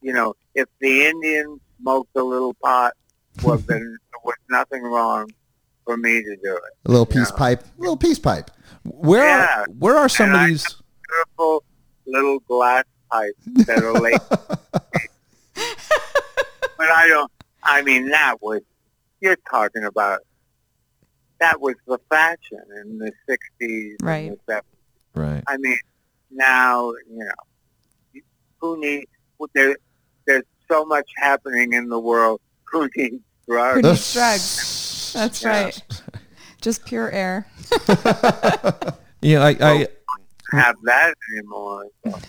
you know, if the Indians smoked a little pot, well, then there was nothing wrong for me to do it. a little peace Yeah. pipe, a little peace pipe. Where Yeah. are where are some And of I- these? Beautiful little glass pipes that are late. but I don't, I mean, that was, you're talking about, that was the fashion in the 60s Right. and the 70s. Right. I mean, now, you know, who needs, there, there's so much happening in the world. Who needs drugs? Who needs drugs? That's Yeah. right. Just pure air. Yeah, I, I have that anymore. So, uh,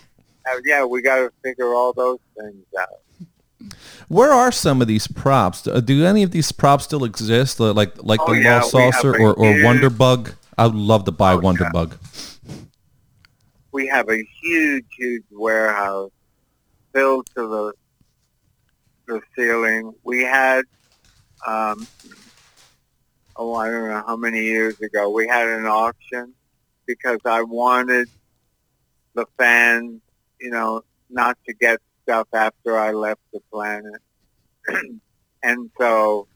yeah, we got to figure all those things out. where are some of these props? Uh, Do any of these props still exist? Like like Oh, the yeah, Lost Saucer or, or Wonderbug? I would love to buy Oh, Wonder yeah. Bug. We have a huge, huge warehouse filled to the the ceiling. We had, um, oh, I don't know how many years ago, we had an auction because I wanted the fans, you know, not to get stuff after I left the planet. and so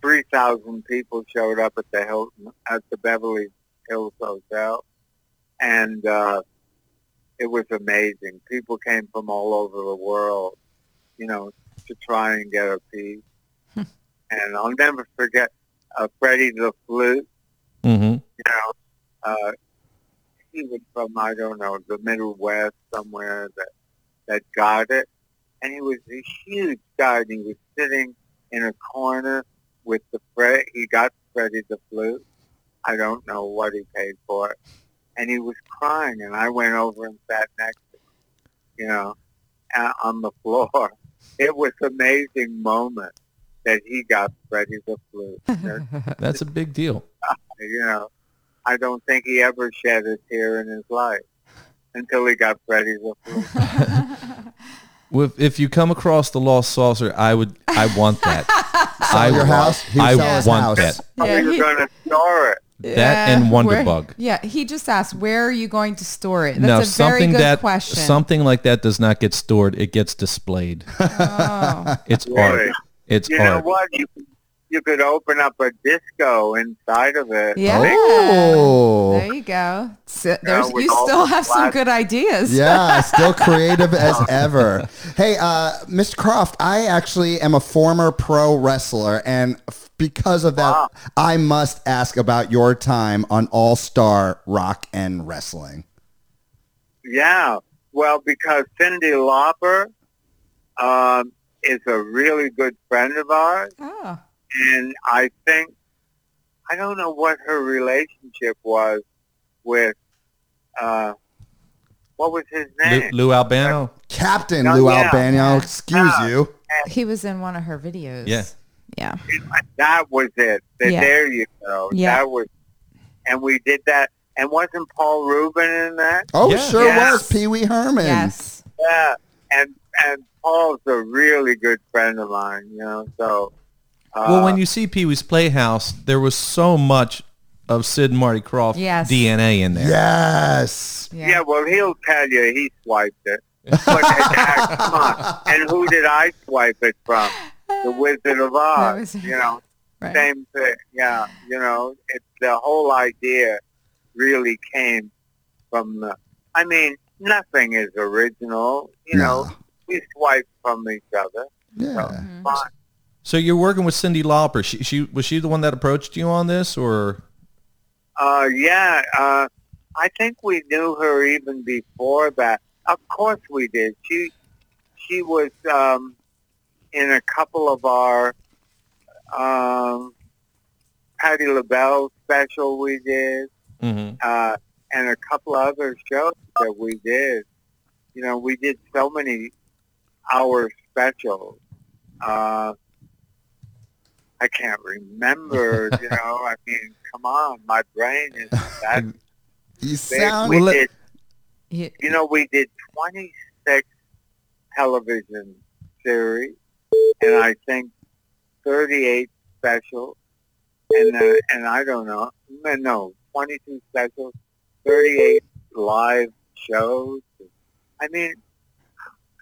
3,000 people showed up at the Hilton, at the Beverly Hills Hotel. And, uh, it was amazing. People came from all over the world, you know, to try and get a piece. and I'll never forget uh, Freddie the Flute. hmm You know, uh, he was from I don't know the Middle West somewhere that that got it, and he was a huge guy. And he was sitting in a corner with the Fred. He got Freddie the Flute. I don't know what he paid for it, and he was crying. And I went over and sat next to him, you know, on the floor. It was an amazing moment that he got Freddie the Flute. That- That's a big deal. you know, I don't think he ever shed a tear in his life until he got Freddie the Flute. If, if you come across the Lost Saucer, I would I want that. I your house? He would I sell want house. that. How Yeah, are you he- going to store it? That and Wonder where- Bug. Yeah, he just asked, where are you going to store it? That's no, a very good that question. something like that does not get stored. It gets displayed. Oh. It's Really? art. It's You know art. what? You you could open up a disco inside of it. Yeah. Oh. There you go. So, there's, with you still have some good ideas. Yeah, still creative as ever. Hey, uh, Mr. Krofft, I actually am a former pro wrestler, and because of that, Wow. I must ask about your time on All Star Rock and Wrestling. Yeah. Well, because Cyndi Lauper um, is a really good friend of ours, Oh. and I think I don't know what her relationship was with uh, what was his name? Lou Albano. Captain Oh, Lou yeah. Albano, excuse Yeah. you. He was in one of her videos. Yeah. Yeah. That was it. The- Yeah. There you go. Yeah. That was, and we did that. And wasn't Paul Reubens in that? Oh, Yeah. sure Yeah. was Pee Wee Herman. Yes. Yeah. And and Paul's a really good friend of mine. You know, so. Uh, well, when you see Pee Wee's Playhouse, there was so much of Sid and Marty Krofft Yes. DNA in there. Yes. yeah. well, he'll tell you he swiped it. But uh, come on. And who did I swipe it from? The Wizard of Oz. You know, Right. same thing. Yeah, you know, it, the whole idea really came from the. I mean, nothing is original. You know, we swipe from each other. Yeah. Fine. So you're working with Cyndi Lauper. She, she was she the one that approached you on this, or Uh, yeah, uh, I think we knew her even before that. Of course we did. She she was um, in a couple of our um, Patti LaBelle special we did, Mhm. uh, and a couple other shows that we did. You know, we did so many hour specials. Uh, I can't remember. you know, I mean, come on, my brain is that You sound. We Well, did, You- you know, we did 26 television series, and I think 38 specials, and uh, and I don't know, no, no, 22 specials, 38 live shows. I mean,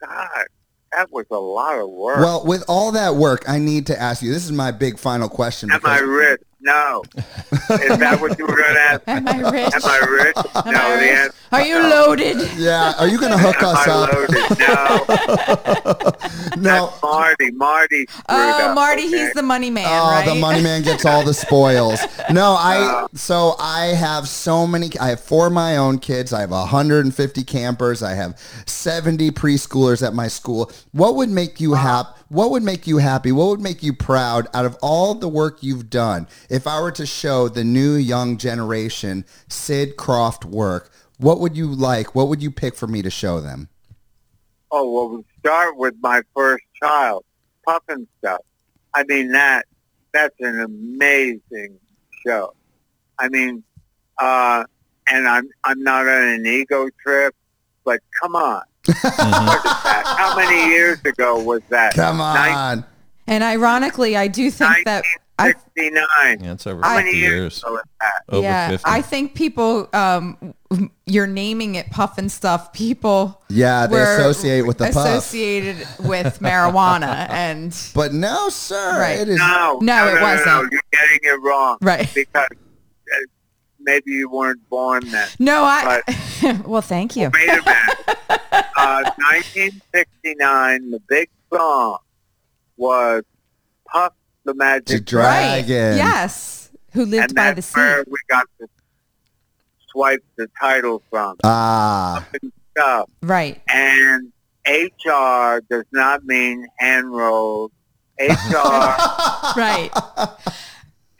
God, that was a lot of work. Well, with all that work, I need to ask you. This is my big final question. Am I rich? No. Is that what you were going to ask? Am I rich? Am I rich? Am no, I the rich? answer Are you no. loaded? Yeah. Are you going to hook Am us I up? loaded? No. No. That's Marty. Marty. Oh, up, Marty, okay? he's the money man, Oh, right? the money man gets all the spoils. No, I uh, so I have so many I have four of my own kids. I have 150 campers. I have 70 preschoolers at my school. What would make you happy? What would make you happy? What would make you proud out of all the work you've done? If I were to show the new young generation Sid Krofft work, what would you like? What would you pick for me to show them? Oh, well, we start with my first child, Puffin Stuff. I mean, that, that's an amazing show. I mean, uh, and I'm, I'm not on an ego trip, but come on. Mhm. What is? How many years ago was that? Come on. And ironically, I do think that I yeah, it's over How 50 many years years. ago was that? Over yeah, 50. I think people, um, you're naming it Pufnstuf. People Yeah, they associate with the puff. associated with marijuana, and But no, sir. Right. It is No, No, it no, no, wasn't. No, you're getting it wrong. Right. Because uh, maybe you weren't born then. no, I. well, thank you. Wait a minute. uh, 1969, the big song was Puff the the Magic dragon. Right? Yes, who lived and by the sea. where we got to swipe the title from. Ah, Stuff. Right. And HR does not mean hand rolled. HR Right.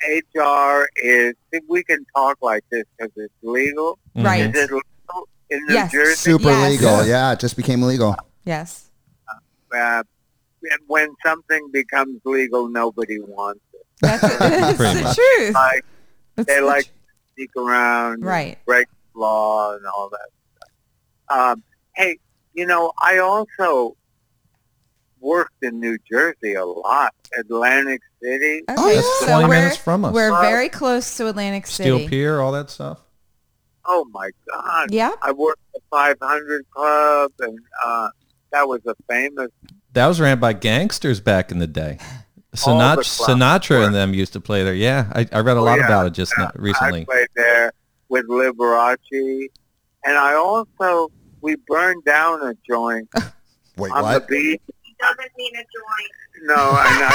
HR is. We can talk like this because it's legal. Mhm. Right. Is it legal in New Yes. Jersey? super Yes. legal. Yeah, it just became legal. Yes. Uh, when something becomes legal, nobody wants it. That's, that's the truth. Like That's they the like tr- to sneak around, and Right. break the law, and all that stuff. Um, hey, you know, I also worked in New Jersey a lot, Atlantic City. Okay, Oh, yeah. so 20 we're, minutes from us. We're Wow. very close to Atlantic City. Steel Pier, all that stuff. Oh my God! Yeah. I worked at 500 Club, and uh, that was a famous. That was ran by gangsters back in the day. All the Sinatra, Sinatra and them used to play there. Yeah, I, I read a Oh, lot yeah. about it just Yeah. not recently. I played there with Liberace, and I also we burned down a joint Wait, on what? the beach. Doesn't mean a joint. No, and I,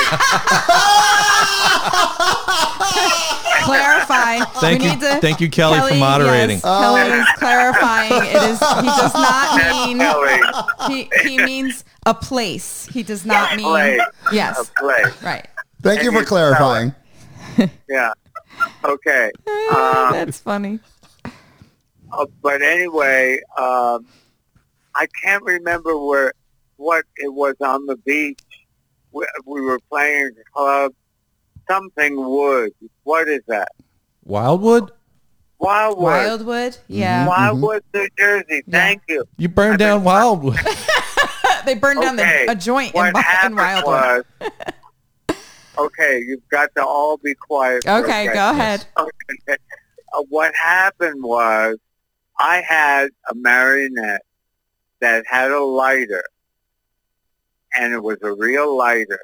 Clarify. Thank we you, need to, thank you, Kelly, for moderating. Yes, Kelly is clarifying. It is. He does not mean. Kelly, He he means a place. He does not a mean. play, Yes. a play. Right. Thank you for you clarifying. Yeah. Okay. Um, That's funny. uh, but anyway, um, I can't remember where what it was on the beach. We, we were playing a club, something wood. What is that? Wildwood? Wildwood. Wildwood. Yeah. Wildwood, New Jersey. Yeah. Thank you. You burned I've down been- Wildwood. they burned down Okay, the, a joint in, What Wi- in happened Wildwood. was, okay, you've got to all be quiet. for a Okay, second. go ahead. Okay. Uh, what happened was I had a marionette that had a lighter, and it was a real lighter,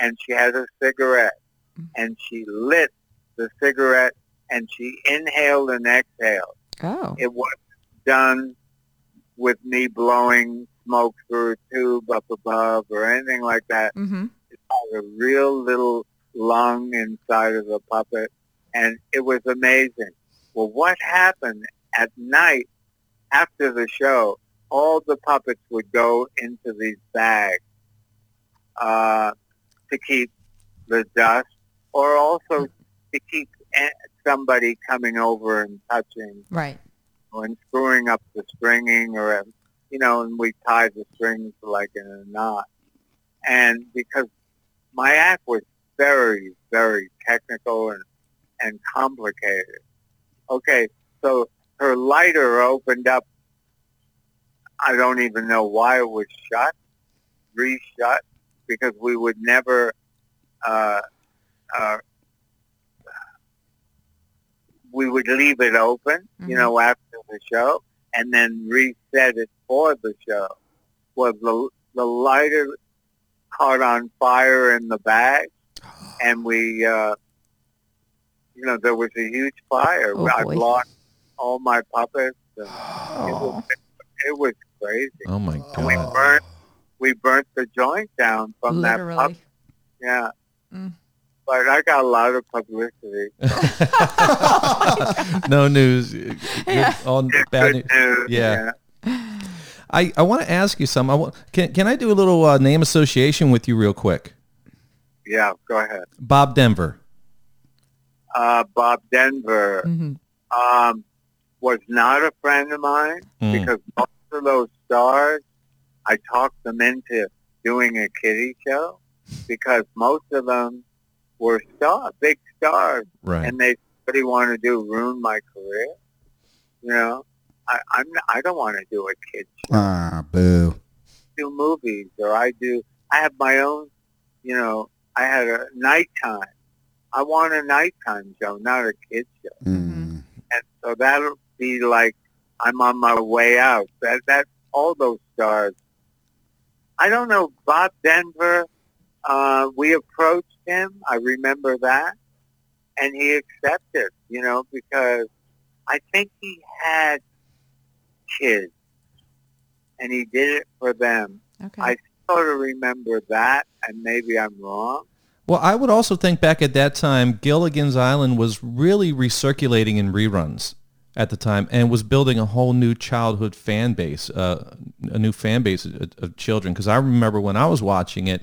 and she had a cigarette, and she lit the cigarette, and she inhaled and exhaled. Oh. It was done with me blowing smoke through a tube up above or anything like that Mm-hmm. a real little lung inside of the puppet, and it was amazing. Well, what happened at night after the show? All the puppets would go into these bags uh, to keep the dust, or also to keep somebody coming over and touching Right. and screwing up the stringing or, you know, and we tied the strings like in a knot. And because my act was very, very technical and, and complicated. Okay, so her lighter opened up. I don't even know why it was shut, re-shut, because we would never uh, uh, we would leave it open, you Mhm. know, after the show, and then reset it for the show. Well, the the lighter caught on fire in the bag, and we, uh, you know, there was a huge fire. Oh, I boy. lost all my puppets. And it, Oh. was, it was crazy. Oh my god. burnt we burnt the joint down from that pup. Literally. Yeah. Mm. But I got a lot of publicity. no news. Good- Yeah. all It's bad good news. news. Yeah. I, I want to ask you something. I want, can, can I do a little uh, name association with you real quick? Yeah, go ahead. Bob Denver. Uh, Bob Denver hmm um, was not a friend of mine Mm. because most of those stars, I talked them into doing a kiddie show because most of them were star, big stars, Right. and they what do you want to do? Ruin my career? You know, I, I'm I don't want to do a kid show. Ah, boo. do movies or I do I have my own you know, I had a nighttime. I want a nighttime show, not a kid show. Mm. And so that'll be like I'm on my way out. That that all those stars. I don't know, Bob Denver, uh, we approached him, I remember that, and he accepted, you know, because I think he had kids and he did it for them. Okay. I sort of remember that, and maybe I'm wrong. Well, I would also think back at that time, Gilligan's Island was really recirculating in reruns at the time and was building a whole new childhood fan base, uh, a new fan base of, of children. Because I remember when I was watching it,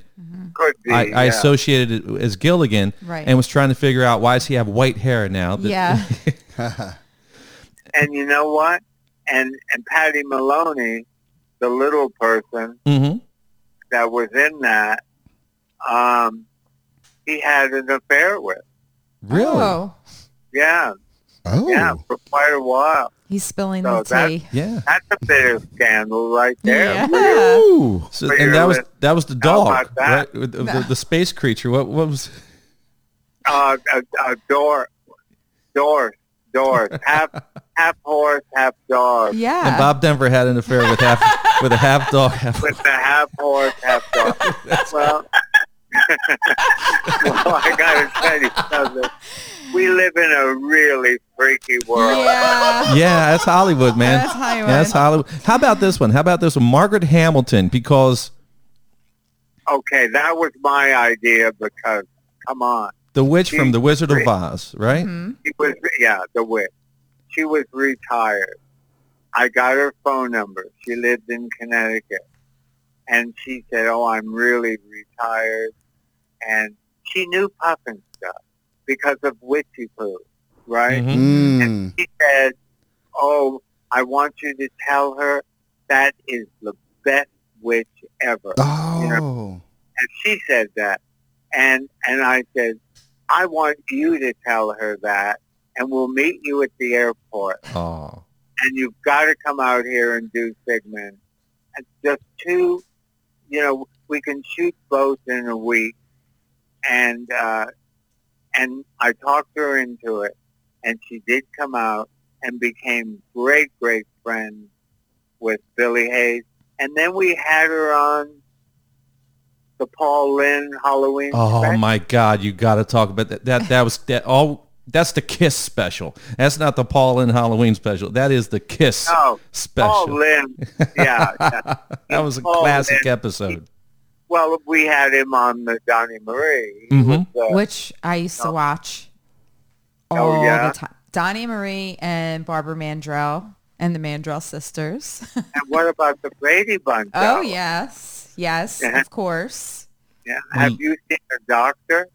Could be. I, I associated it as Gilligan Right. and was trying to figure out why does he have white hair now? That- yeah. and you know what? And and Patty Maloney, the little person Mhm. that was in that, um, he had an affair with. Really? Oh, Yeah, Oh. yeah, for quite a while. he's spilling So the that- tea. Yeah. That's a bit of scandal right there. Yeah. Ooh. So, and that was that was the dog, about that? right? With The, the, the space creature. What what was? Uh, a, a door, door, doors, half half horse, half dog. Yeah. And Bob Denver had an affair with half with a half dog. Half, with the half horse, half dog. well, well, I got to tell you something. We live in a really freaky world. yeah. yeah, that's Hollywood, man. That's Hollywood. Yeah, that's Hollywood. How about this one? How about this one? Margaret Hamilton, because Okay, that was my idea because, come on, the witch from The Wizard of Oz, right? Mhm. she was, yeah, the witch. She was retired. I got her phone number. She lived in Connecticut. And she said, oh, I'm really retired. And she knew puffin stuff because of Witchy Poo, right? Mhm. Mm. he said, "Oh, I want you to tell her that is the best witch ever." Oh. And she said that, and and I said, I want you to tell her that, and we'll meet you at the airport. Oh, And you've got to come out here and do Sigmund. It's just two, you know, we can shoot both in a week. And, uh, and I talked her into it, and she did come out and became great, great friends with Billie Hayes. And then we had her on the Paul Lynde Halloween oh special. my God! You got to talk about that. That that was that all. That's the Kiss special. That's not the Paul Lynde Halloween special. That is the Kiss oh, special. Paul Lynde. Yeah. yeah. that was a Paul classic Lynde. episode. Well, we had him on the Donny Marie. He Mhm. was, uh, which I used to watch Oh, all yeah? the time. Donny Marie and Barbara Mandrell and the Mandrell sisters. and what about the Brady Bunch? oh album? yes, yes, Yeah. of course. Yeah. Have Mm. you seen a doctor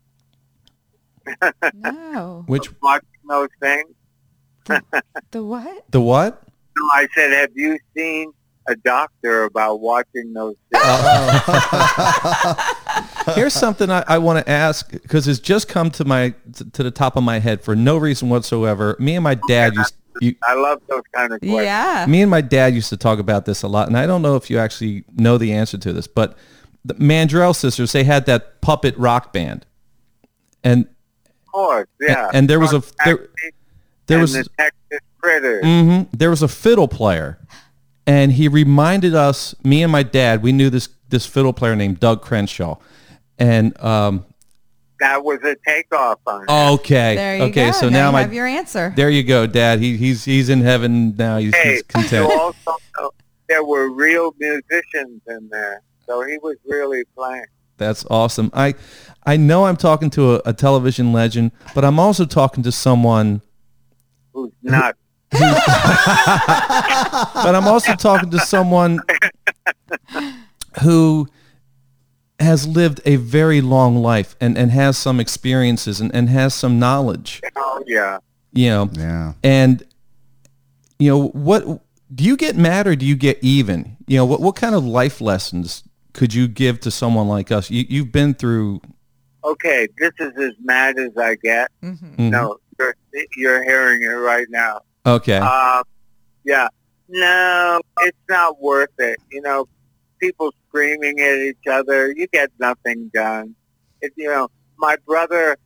No, Which watching those things? the what? the what? No, I said, have you seen a doctor about watching those things? Here's something I, I want to ask because it's just come to my to, to the top of my head for no reason whatsoever. Me and my dad used you, I love those kind of questions. Yeah. me and my dad used to talk about this a lot, and I don't know if you actually know the answer to this, but the Mandrell sisters they had that puppet rock band, and Of course, yeah. and there was a- there- Taxi there and was the Texas Critters. Mm-hmm, there was a fiddle player, and he reminded us, me and my dad, we knew this this fiddle player named Doug Kershaw, and um, That was a takeoff on okay, There you okay, go. so now, now you my have your answer. There you go, Dad. He, he's he's in heaven now. He's, Hey, he's content. you also know there were real musicians in there, so he was really playing. That's awesome. I I know I'm talking to a, a television legend, but I'm also talking to someone. Who's not? But I'm also talking to someone who has lived a very long life and, and has some experiences and, and has some knowledge. Oh yeah. You know, Yeah. and you know what do you get mad or do you get even you know what what kind of life lessons could you give to someone like us you, you've been through Okay, this is as mad as I get. Mhm. Mhm. No, you're, you're hearing it right now. Okay Um, yeah. No, it's not worth it. You know, people screaming at each other, you get nothing done. It, you know, my brother,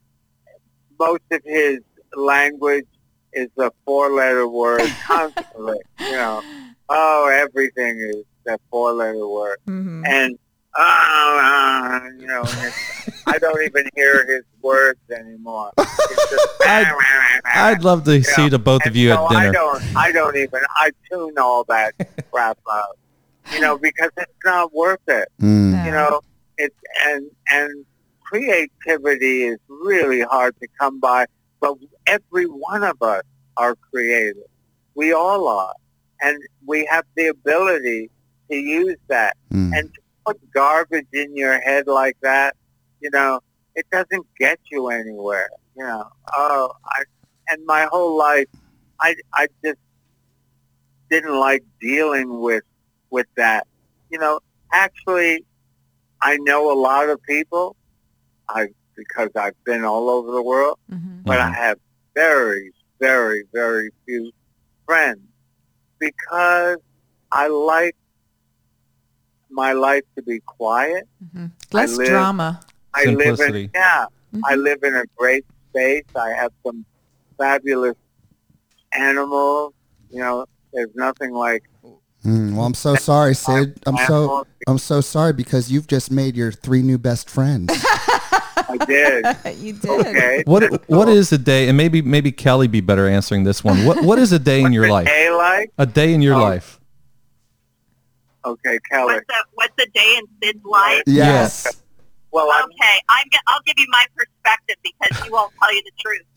most of his language is a four-letter word constantly. you know, oh, everything is a four-letter word. Mhm. And, uh, you know, I don't even hear his words anymore. Just, I'd- i'd love to see the both of you so at dinner I don't, I don't even, I tune all that crap out, you know, because it's not worth it. Mm. You know, it's, and, and creativity is really hard to come by, but every one of us are creative. We all are. And we have the ability to use that. Mm. And to put garbage in your head like that, you know, it doesn't get you anywhere. You know, oh, I, and my whole life, I, I just didn't like dealing with, with that. You know, actually, I know a lot of people, I because I've been all over the world, Mhm. but I have very, very, very few friends because I like my life to be quiet. Mhm. Less live- drama. I live Simplicity. in yeah. Mhm. I live in a great space. I have some fabulous animals. You know, there's nothing like Mm. Well, I'm so sorry, Sid. I'm so. I'm so sorry because you've just made your three new best friends. I did. you did. Okay. what That's what cool. is a day and maybe maybe kelly be better answering this one what what is a day in your life a day like? a day in your Oh. life Okay, Kelly. What's a what's a day in Sid's life? Yes. Well, I'm Okay, I'm g- I'll give you my perspective because he won't tell you the truth.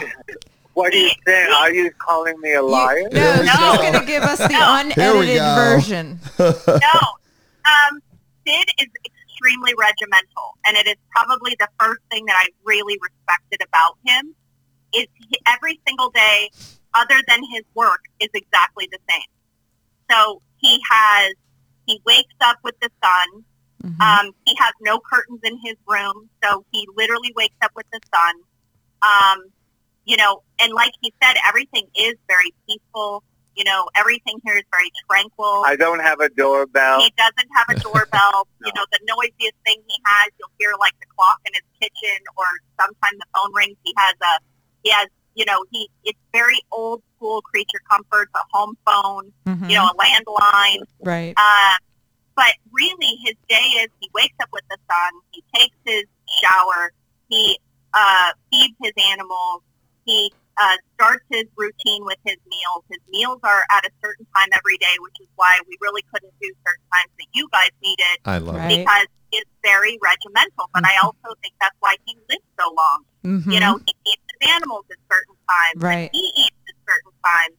Okay. What do you think? Are you calling me a liar? No, Here we going to give us the Here we unedited go. version. no, um, Sid is extremely regimental, and it is probably the first thing that I really respected about him. Is he, every single day, other than his work, is exactly the same. So he has he wakes up with the sun. Mhm. Um, he has no curtains in his room, so he literally wakes up with the sun. Um, you know, and like he said, everything is very peaceful. You know, everything here is very tranquil. I don't have a doorbell. He doesn't have a doorbell. You know, the noisiest thing he has, you'll hear like the clock in his kitchen, or sometimes the phone rings. He has a, he has, you know, he it's very old school creature comforts, a home phone, Mhm. you know, a landline. right. Uh, but really, his day is he wakes up with the sun, he takes his shower, he uh, feeds his animals, he uh, starts his routine with his meals. His meals are at a certain time every day, which is why we really couldn't do certain times that you guys needed I love Right. it. because it's very regimental. But I also think that's why he lives so long. Mhm. You know, he feeds his animals at certain times. Right. He eats at certain times.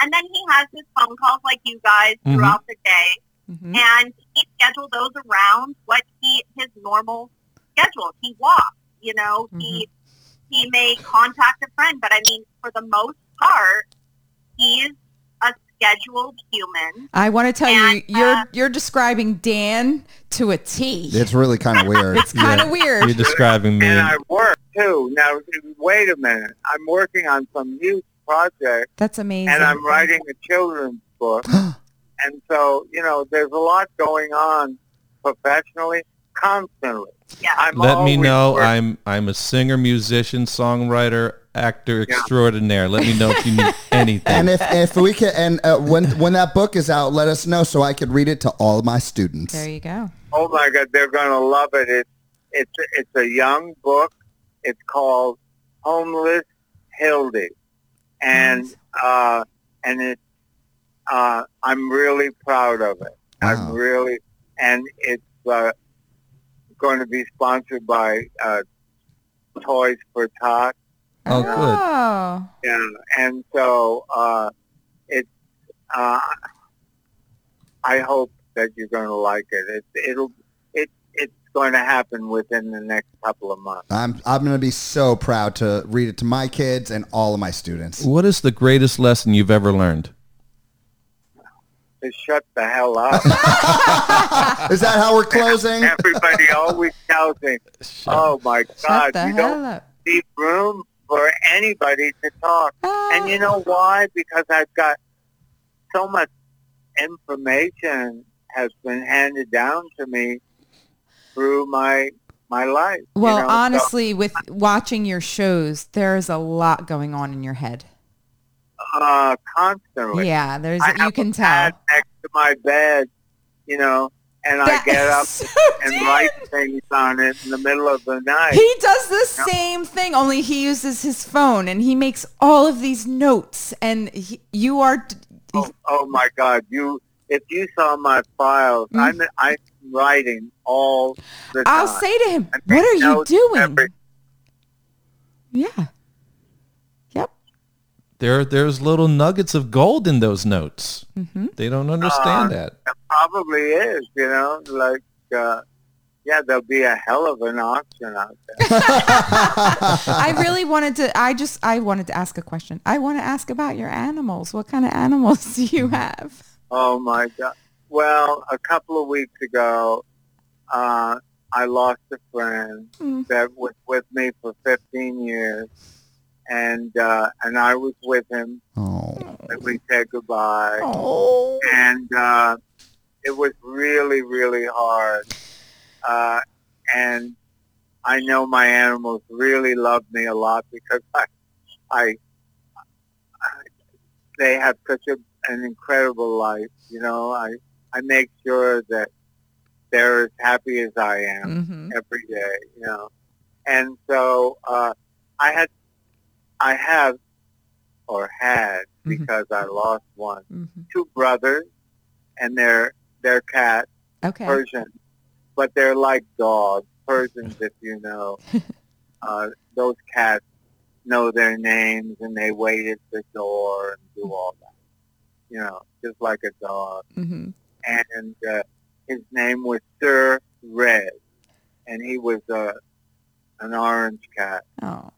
And then he has his phone calls like you guys Mhm. throughout the day Mhm. and he scheduled those around what he his normal schedule. He walks, you know, he he may contact a friend, but I mean, for the most part, he's scheduled human. I want to tell you, And, you're uh, you're describing Dan to a T. It's really kind of weird. It's kind of weird. You're describing me. And I work too. Now, wait a minute. I'm working on some huge project, That's amazing. and I'm writing a children's book. and so, you know, there's a lot going on professionally, constantly. Yeah. I'm Let me know. working. I'm I'm a singer, musician, songwriter, actor extraordinaire. Let me know if you need anything. and if, if we can, and uh, when when that book is out, let us know so I could read it to all of my students. there you go. Oh my God, they're going to love it. It's it's it's a young book. It's called Homeless Hildy, and uh, and it uh, I'm really proud of it. Wow. I'm really, and it's uh, going to be sponsored by uh, Toys for Tot. Oh, good. Oh, Yeah, and so uh, it's. Uh, I hope that you're going to like it. It it'll it it's going to happen within the next couple of months. I'm I'm gonna be so proud to read it to my kids and all of my students. What is the greatest lesson you've ever learned? To shut the hell up. Is that how we're closing? Everybody always tells me, "Oh my shut God, the you hell don't up. leave room for anybody to talk." And you know why? Because I've got so much information has been handed down to me through my my life. you Well, know? So- honestly, with watching your shows, there's a lot going on in your head. uh, constantly. Yeah, there's I you can tell. next to my bed, you know, and I get up so and write things on it in the middle of the night. He does the same thing, only he uses his phone and he makes all of these notes. And he, you are, oh, oh my God! You, if you saw my files, Mm. I'm I'm writing all the time. I'll say to him, "What are you doing?" every- Yeah. Yep. There, there's little nuggets of gold in those notes. hmm They don't understand Uh, that. It probably is, you know, like. Uh, yeah, there'll be a hell of an auction out there. I really wanted to. I just. I wanted to ask a question. I want to ask about your animals. What kind of animals do you have? Oh my God! Well, a couple of weeks ago, uh, I lost a friend Mm. that was with me for 15 years, and uh, and I was with him Oh, when we said goodbye, Oh. and uh, it was really really hard, uh, and I know my animals really love me a lot because I, I, I they have such a, an incredible life. You know, I I make sure that they're as happy as I am hmm every day. You know, and so uh, I had, I have, or had Mhm. because I lost one, hmm two brothers, and their their they're. Okay. Persian, but they're like dogs. Persians, if you know, uh, those cats know their names and they wait at the door and do all that. You know, just like a dog. hmm And uh, his name was Sir Red, and he was uh, an orange cat. Oh.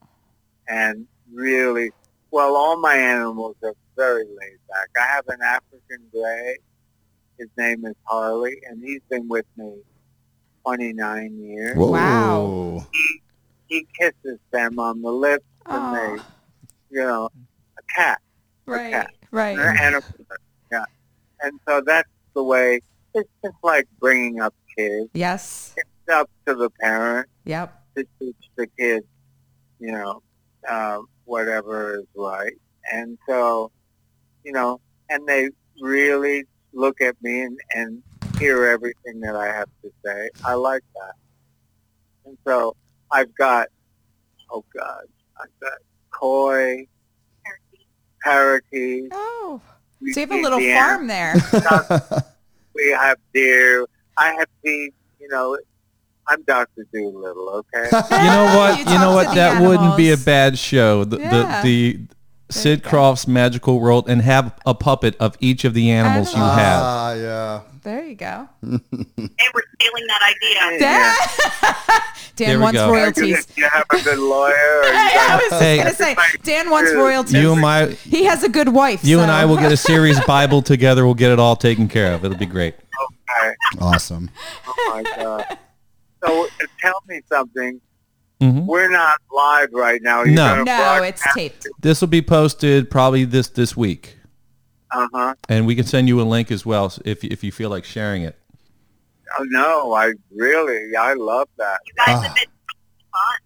And really, well, all my animals are very laid back. I have an African gray. His name is Harley, and he's been with me 29 years. Whoa. Wow. He he kisses them on the lips and Oh, they, you know, a cat. right, cat. right. And a, yeah. And so that's the way, it's just like bringing up kids. Yes. It's up to the parent Yep. to teach the kids, you know, uh, whatever is right. And so, you know, and they really look at me and, and hear everything that I have to say. I like that. And so I've got, oh God, I've got koi, parakeets. Oh, so you have a little farm there. we have deer. I have seen, you know, I'm Dr. Dolittle, okay? You know what? You you, know what? to the That wouldn't be a bad show. The Yeah. the, the Sid. Krofft's Magical World and have a puppet of each of the animals you Animals. have. Ah, yeah. There you go. and we're stealing that idea. Yeah. Dan, There Dan wants go. royalties. You have a good lawyer. Or you I was Hey. gonna say, Dan wants royalties. You and my he has a good wife. you and I will get a series Bible together. We'll get it all taken care of. It'll be great. okay. Awesome. Oh my God. So uh, tell me something. Mhm. We're not live right now. You're No. No, it's taped. This will be posted probably this this week, Uh-huh. and we can send you a link as well if if you feel like sharing it. Oh, no, I really, I love that. You guys Ah. have been fun.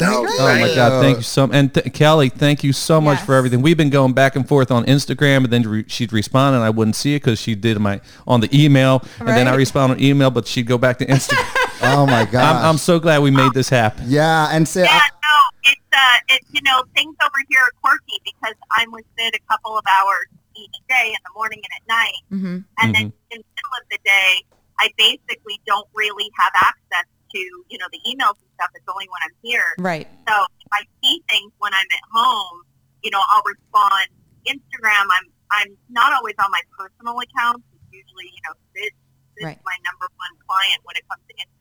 No, Thank Oh my. God! Thank you so and th- Kelly, thank you so much for everything. We've been going back and forth on Instagram, and then re- she'd respond, and I wouldn't see it because she did my on the email, and then I Right. respond on email, but she'd go back to Instagram. Oh my god! I'm, I'm so glad we made this happen. yeah, and say Yeah, no, it's uh, it's you know things over here are quirky because I'm with Sid a couple of hours each day in the morning and at night, Mhm. and then in the middle of the day, I basically don't really have access to you know the emails and stuff. It's only when I'm here. Right. So if I see things when I'm at home, you know, I'll respond. Instagram, I'm I'm not always on my personal accounts. It's usually you know Sid, Sid's Right. my number one client when it comes to Instagram.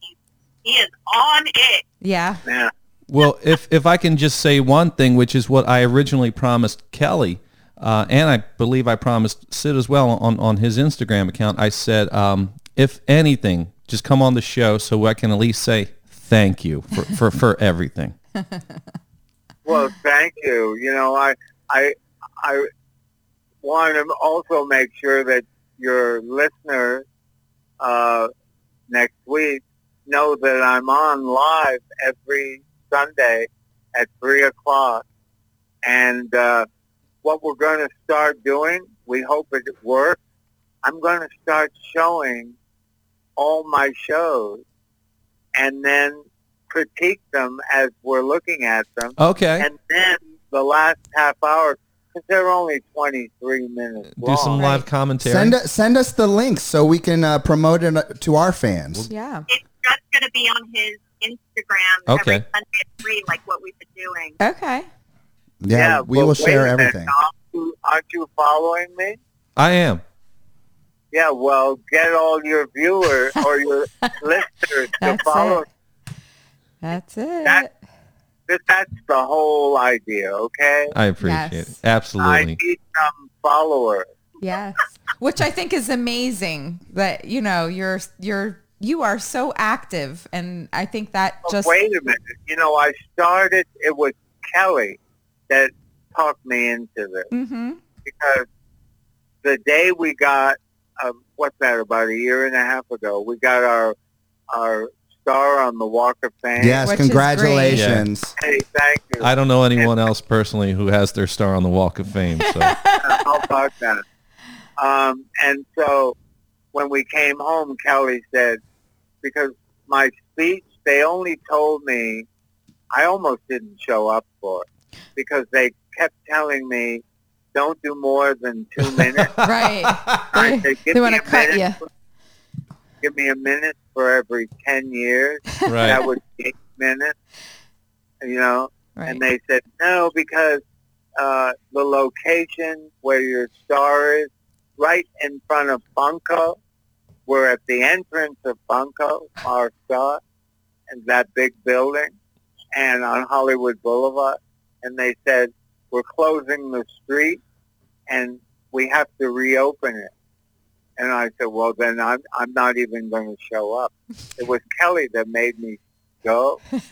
He he is on it. Yeah. Yeah. Well, if if I can just say one thing, which is what I originally promised Kelly, uh, and I believe I promised Sid as well on on his Instagram account. I said, um, if anything, just come on the show so I can at least say thank you for for, for everything. Well, thank you. You know, I I I want to also make sure that your listeners uh, next week know that I'm on live every Sunday at three o'clock, and uh, what we're going to start doing, we hope it works. I'm going to start showing all my shows, and then critique them as we're looking at them. Okay. And then the last half hour, they're only 23 minutes Do some live commentary. send send us the links so we can uh, promote it to our fans. Yeah. It's just going to be on his Instagram Okay. every Sunday at 3, like what we've been doing. Okay. Yeah, we well, will share a minute, everything. Aren't you, following me? I am. Yeah, well, get all your viewers or your listeners to follow. it. That's it. That- that's the whole idea, okay? I appreciate Yes. it. Absolutely. I Absolutely. need some followers. Yes. Which I think is amazing that, you know, you're you're you are so active and I think that But just wait a minute. You know, I started, it was Kelly that talked me into this. Mhm. because the day we got um, what's that about a year and a half ago we got our our star on the Walk of Fame. Yes, Which is great. congratulations. Hey, thank you. I don't know anyone else personally who has their star on the Walk of Fame. So How about that? Um, and so when we came home, Kelly said, because my speech, they only told me I almost didn't show up for it because they kept telling me, don't do more than two minutes. right. I They, said, they want to a cut you. Give me a minute for every 10 years. right. That was eight minutes, you know. Right. And they said, no, because uh, the location where your star is, right in front of Bunko, we're at the entrance of Bunko, our star, and that big building, and on Hollywood Boulevard. And they said, we're closing the street, and we have to reopen it. And I said, well, then I'm, I'm not even going to show up. It was Kelly that made me go. and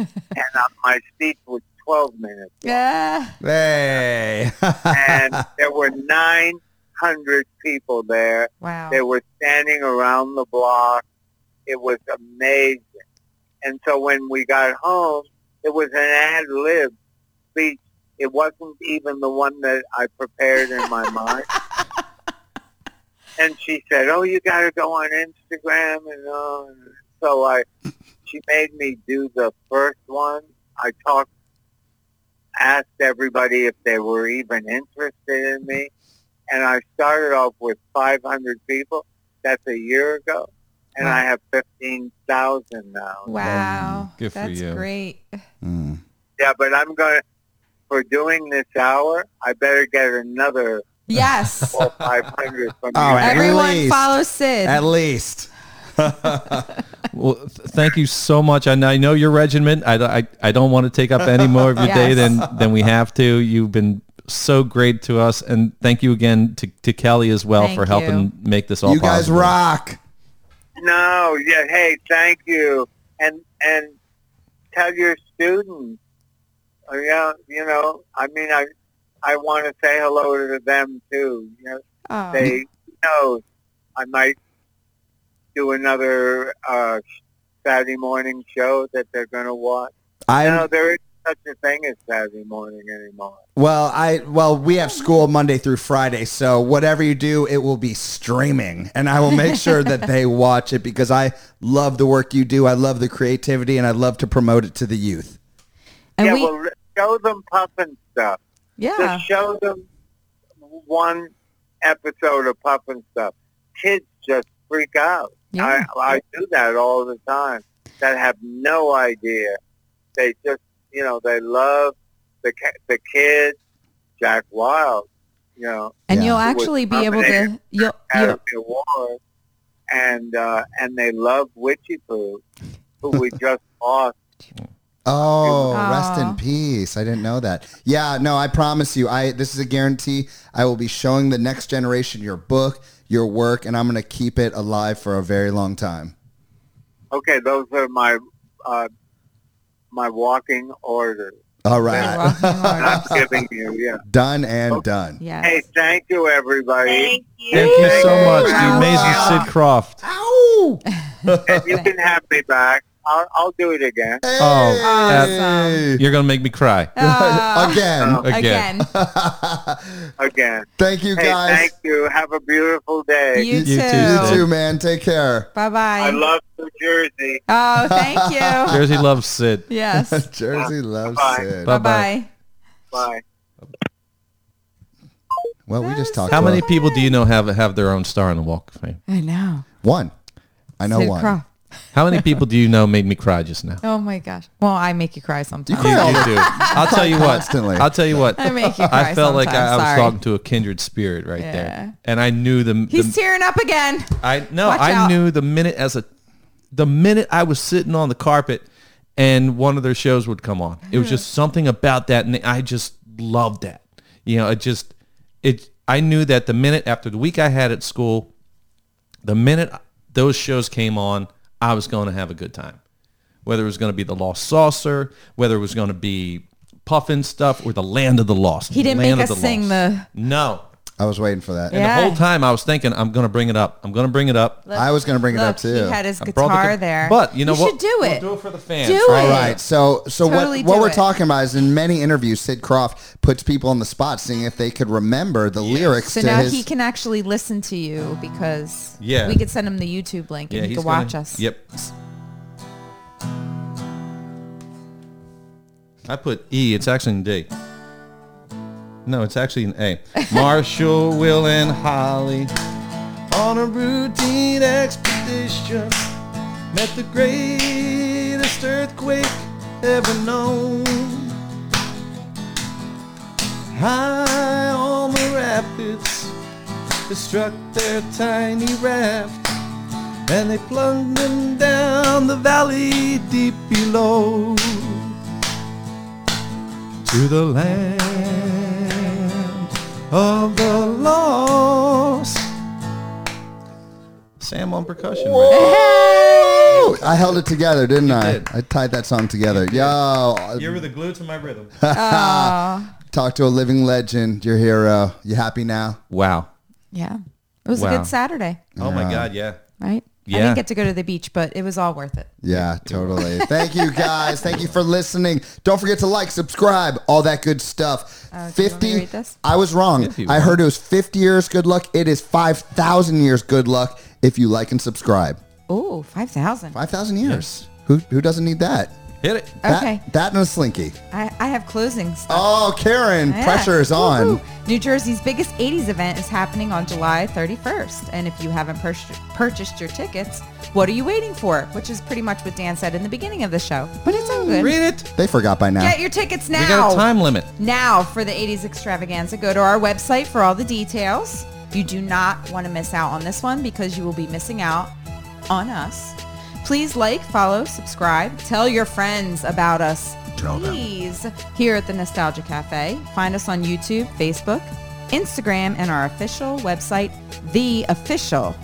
uh, my speech was 12 minutes. Yeah. Hey. And there were 900 people there. Wow. They were standing around the block. It was amazing. And so when we got home, it was an ad lib speech. It wasn't even the one that I prepared in my mind. And she said, "Oh, you got to go on Instagram." And uh, so I, she made me do the first one. I talked, asked everybody if they were even interested in me, and I started off with 500 people. That's a year ago, and I have 15,000 now. wow. Good for That's you. great. Mm. Yeah, but I'm going to, for doing this hour, I better get another Yes. four, 500 Oh, Everyone least. follow Sid. At least. Well, th- thank you so much. And I know your regiment. I, I, I don't want to take up any more of your day than, than we have to. You've been so great to us. And thank you again to, to Kelly as well Thank for helping you. make this all You guys possible. rock. No, yeah, hey, thank you, and and tell your students, yeah, you know, I mean, I I want to say hello to them too. You know, Oh. they who knows I might do another uh, Saturday morning show that they're going to watch. I know there isn't such a thing as Saturday morning anymore. well, I well, we have school Monday through Friday, so whatever you do, it will be streaming, and I will make sure that they watch it because I love the work you do. I love the creativity, and I love to promote it to the youth. and yeah, we, well, show them Puff and stuff. Yeah. Just show them one episode of Puff and Stuff. Kids just freak out. Yeah. I, I do that all the time. That have no idea. They just, you know, they love the ca- the kids. Jack Wild, you know, and Yeah. you'll actually be able to, nominated you'll, you'll, Academy Award, and uh, and they love Witchy Poo, who we just lost. Oh, rest in peace. I didn't know that. Yeah, no, I promise you. I this is a guarantee. I will be showing the next generation your book, your work, and I'm going to keep it alive for a very long time. Okay, those are my uh, my walking orders. All right. You're right. welcome, And I'm Lord. giving you, yeah. done and done. yes. Hey, thank you, everybody. Thank you. Thank you so much. The amazing Sid Krofft. Ow! And you can have me back. I'll, I'll do it again. Hey! Oh, Awesome. You're going to make me cry. Oh, Again. Again. again. Again. Thank you Hey, guys. thank you. Have a beautiful day. You, You too. too, you too, man. Take care. Bye bye. I love New Jersey. oh, thank you. Jersey loves Sid. yes. Jersey loves Bye. Sid. Bye. Bye bye. Bye. Well, we just talked about How to many a- people do you know have have their own star on the Walk of Fame? I know. One. I know Sid one. Krofft. How many people do you know made me cry just now? Oh my gosh. Well, I make you cry sometimes. You, you do. I'll tell you what. Constantly. I'll tell you what. I make you cry I felt like I, I was. Sorry. talking to a kindred spirit right Yeah. there, and I knew the. He's the tearing up again. I no, Watch I out. knew the minute as a, the minute I was sitting on the carpet, and one of their shows would come on. It was mm-hmm. just something about that, and I just loved that. You know, it just it. I knew that the minute after the week I had at school, the minute those shows came on, I was going to have a good time. Whether it was going to be the Lost Saucer, whether it was going to be Pufnstuf, or the Land of the Lost. He didn't Land make us sing Lost. the- No. I was waiting for that. And Yeah. the whole time I was thinking, I'm going to bring it up. I'm going to bring it up. I was going to bring it up too. he had his I brought the guitar there. But you know what? should do We'll it. do it for the fans. Do right? It. right. So so Totally what what we're it. talking about is in many interviews, Sid Krofft puts people on the spot, seeing if they could remember the lyrics So to now his. he can actually listen to you because Yeah. we could send him the YouTube link Yeah, and he he's could watch gonna- us. Yep. I put E. It's actually in D. No, it's actually in A. Marshall, Will, and Holly on a routine expedition met the greatest earthquake ever known. High on the rapids, they struck their tiny raft and they plunged them down the valley deep below to the land of the lost. Sam on percussion. Right? Ooh, I held it together, didn't I? did. I tied that song together. Yo, You were the glue to my rhythm. talk to a living legend, your hero. You happy now? wow. Yeah. It was a good Saturday, Oh my God. Yeah. right? I didn't get to go to the beach, but it was all worth it. Yeah, totally. Thank you guys. Thank you for listening. Don't forget to like, subscribe, all that good stuff. Uh, do you want me to 50 read this? I was wrong. I heard it was 50 years good luck. It is 5,000 years good luck if you like and subscribe. Oh, 5,000. 5,000 years. Who who doesn't need that? Hit it. That- Okay. That, and a slinky. I, I have closing stuff. Oh, Karen, Yeah. pressure is on. Woo-hoo. New Jersey's biggest 80s event is happening on July 31st. And if you haven't pur- purchased your tickets, what are you waiting for? Which is pretty much what Dan said in the beginning of the show. But it's all good. Read it. They forgot by now. Get your tickets now. We got a time limit. Now for the 80s extravaganza, go to our website for all the details. You do not want to miss out on this one because you will be missing out on us. Please like, follow, subscribe, tell your friends about us. Please here at the Nostalgia Cafe. Find us on YouTube, Facebook, Instagram, and our official website, the official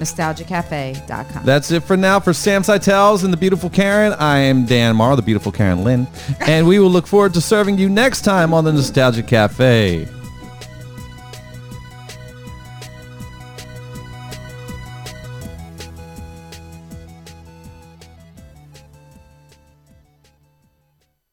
nostalgiacafe.com. That's it for now for Sam Seitels and the beautiful Karen. I am Dan Marr, the beautiful Karen Lynn. And we will look forward to serving you next time on the Nostalgia Cafe.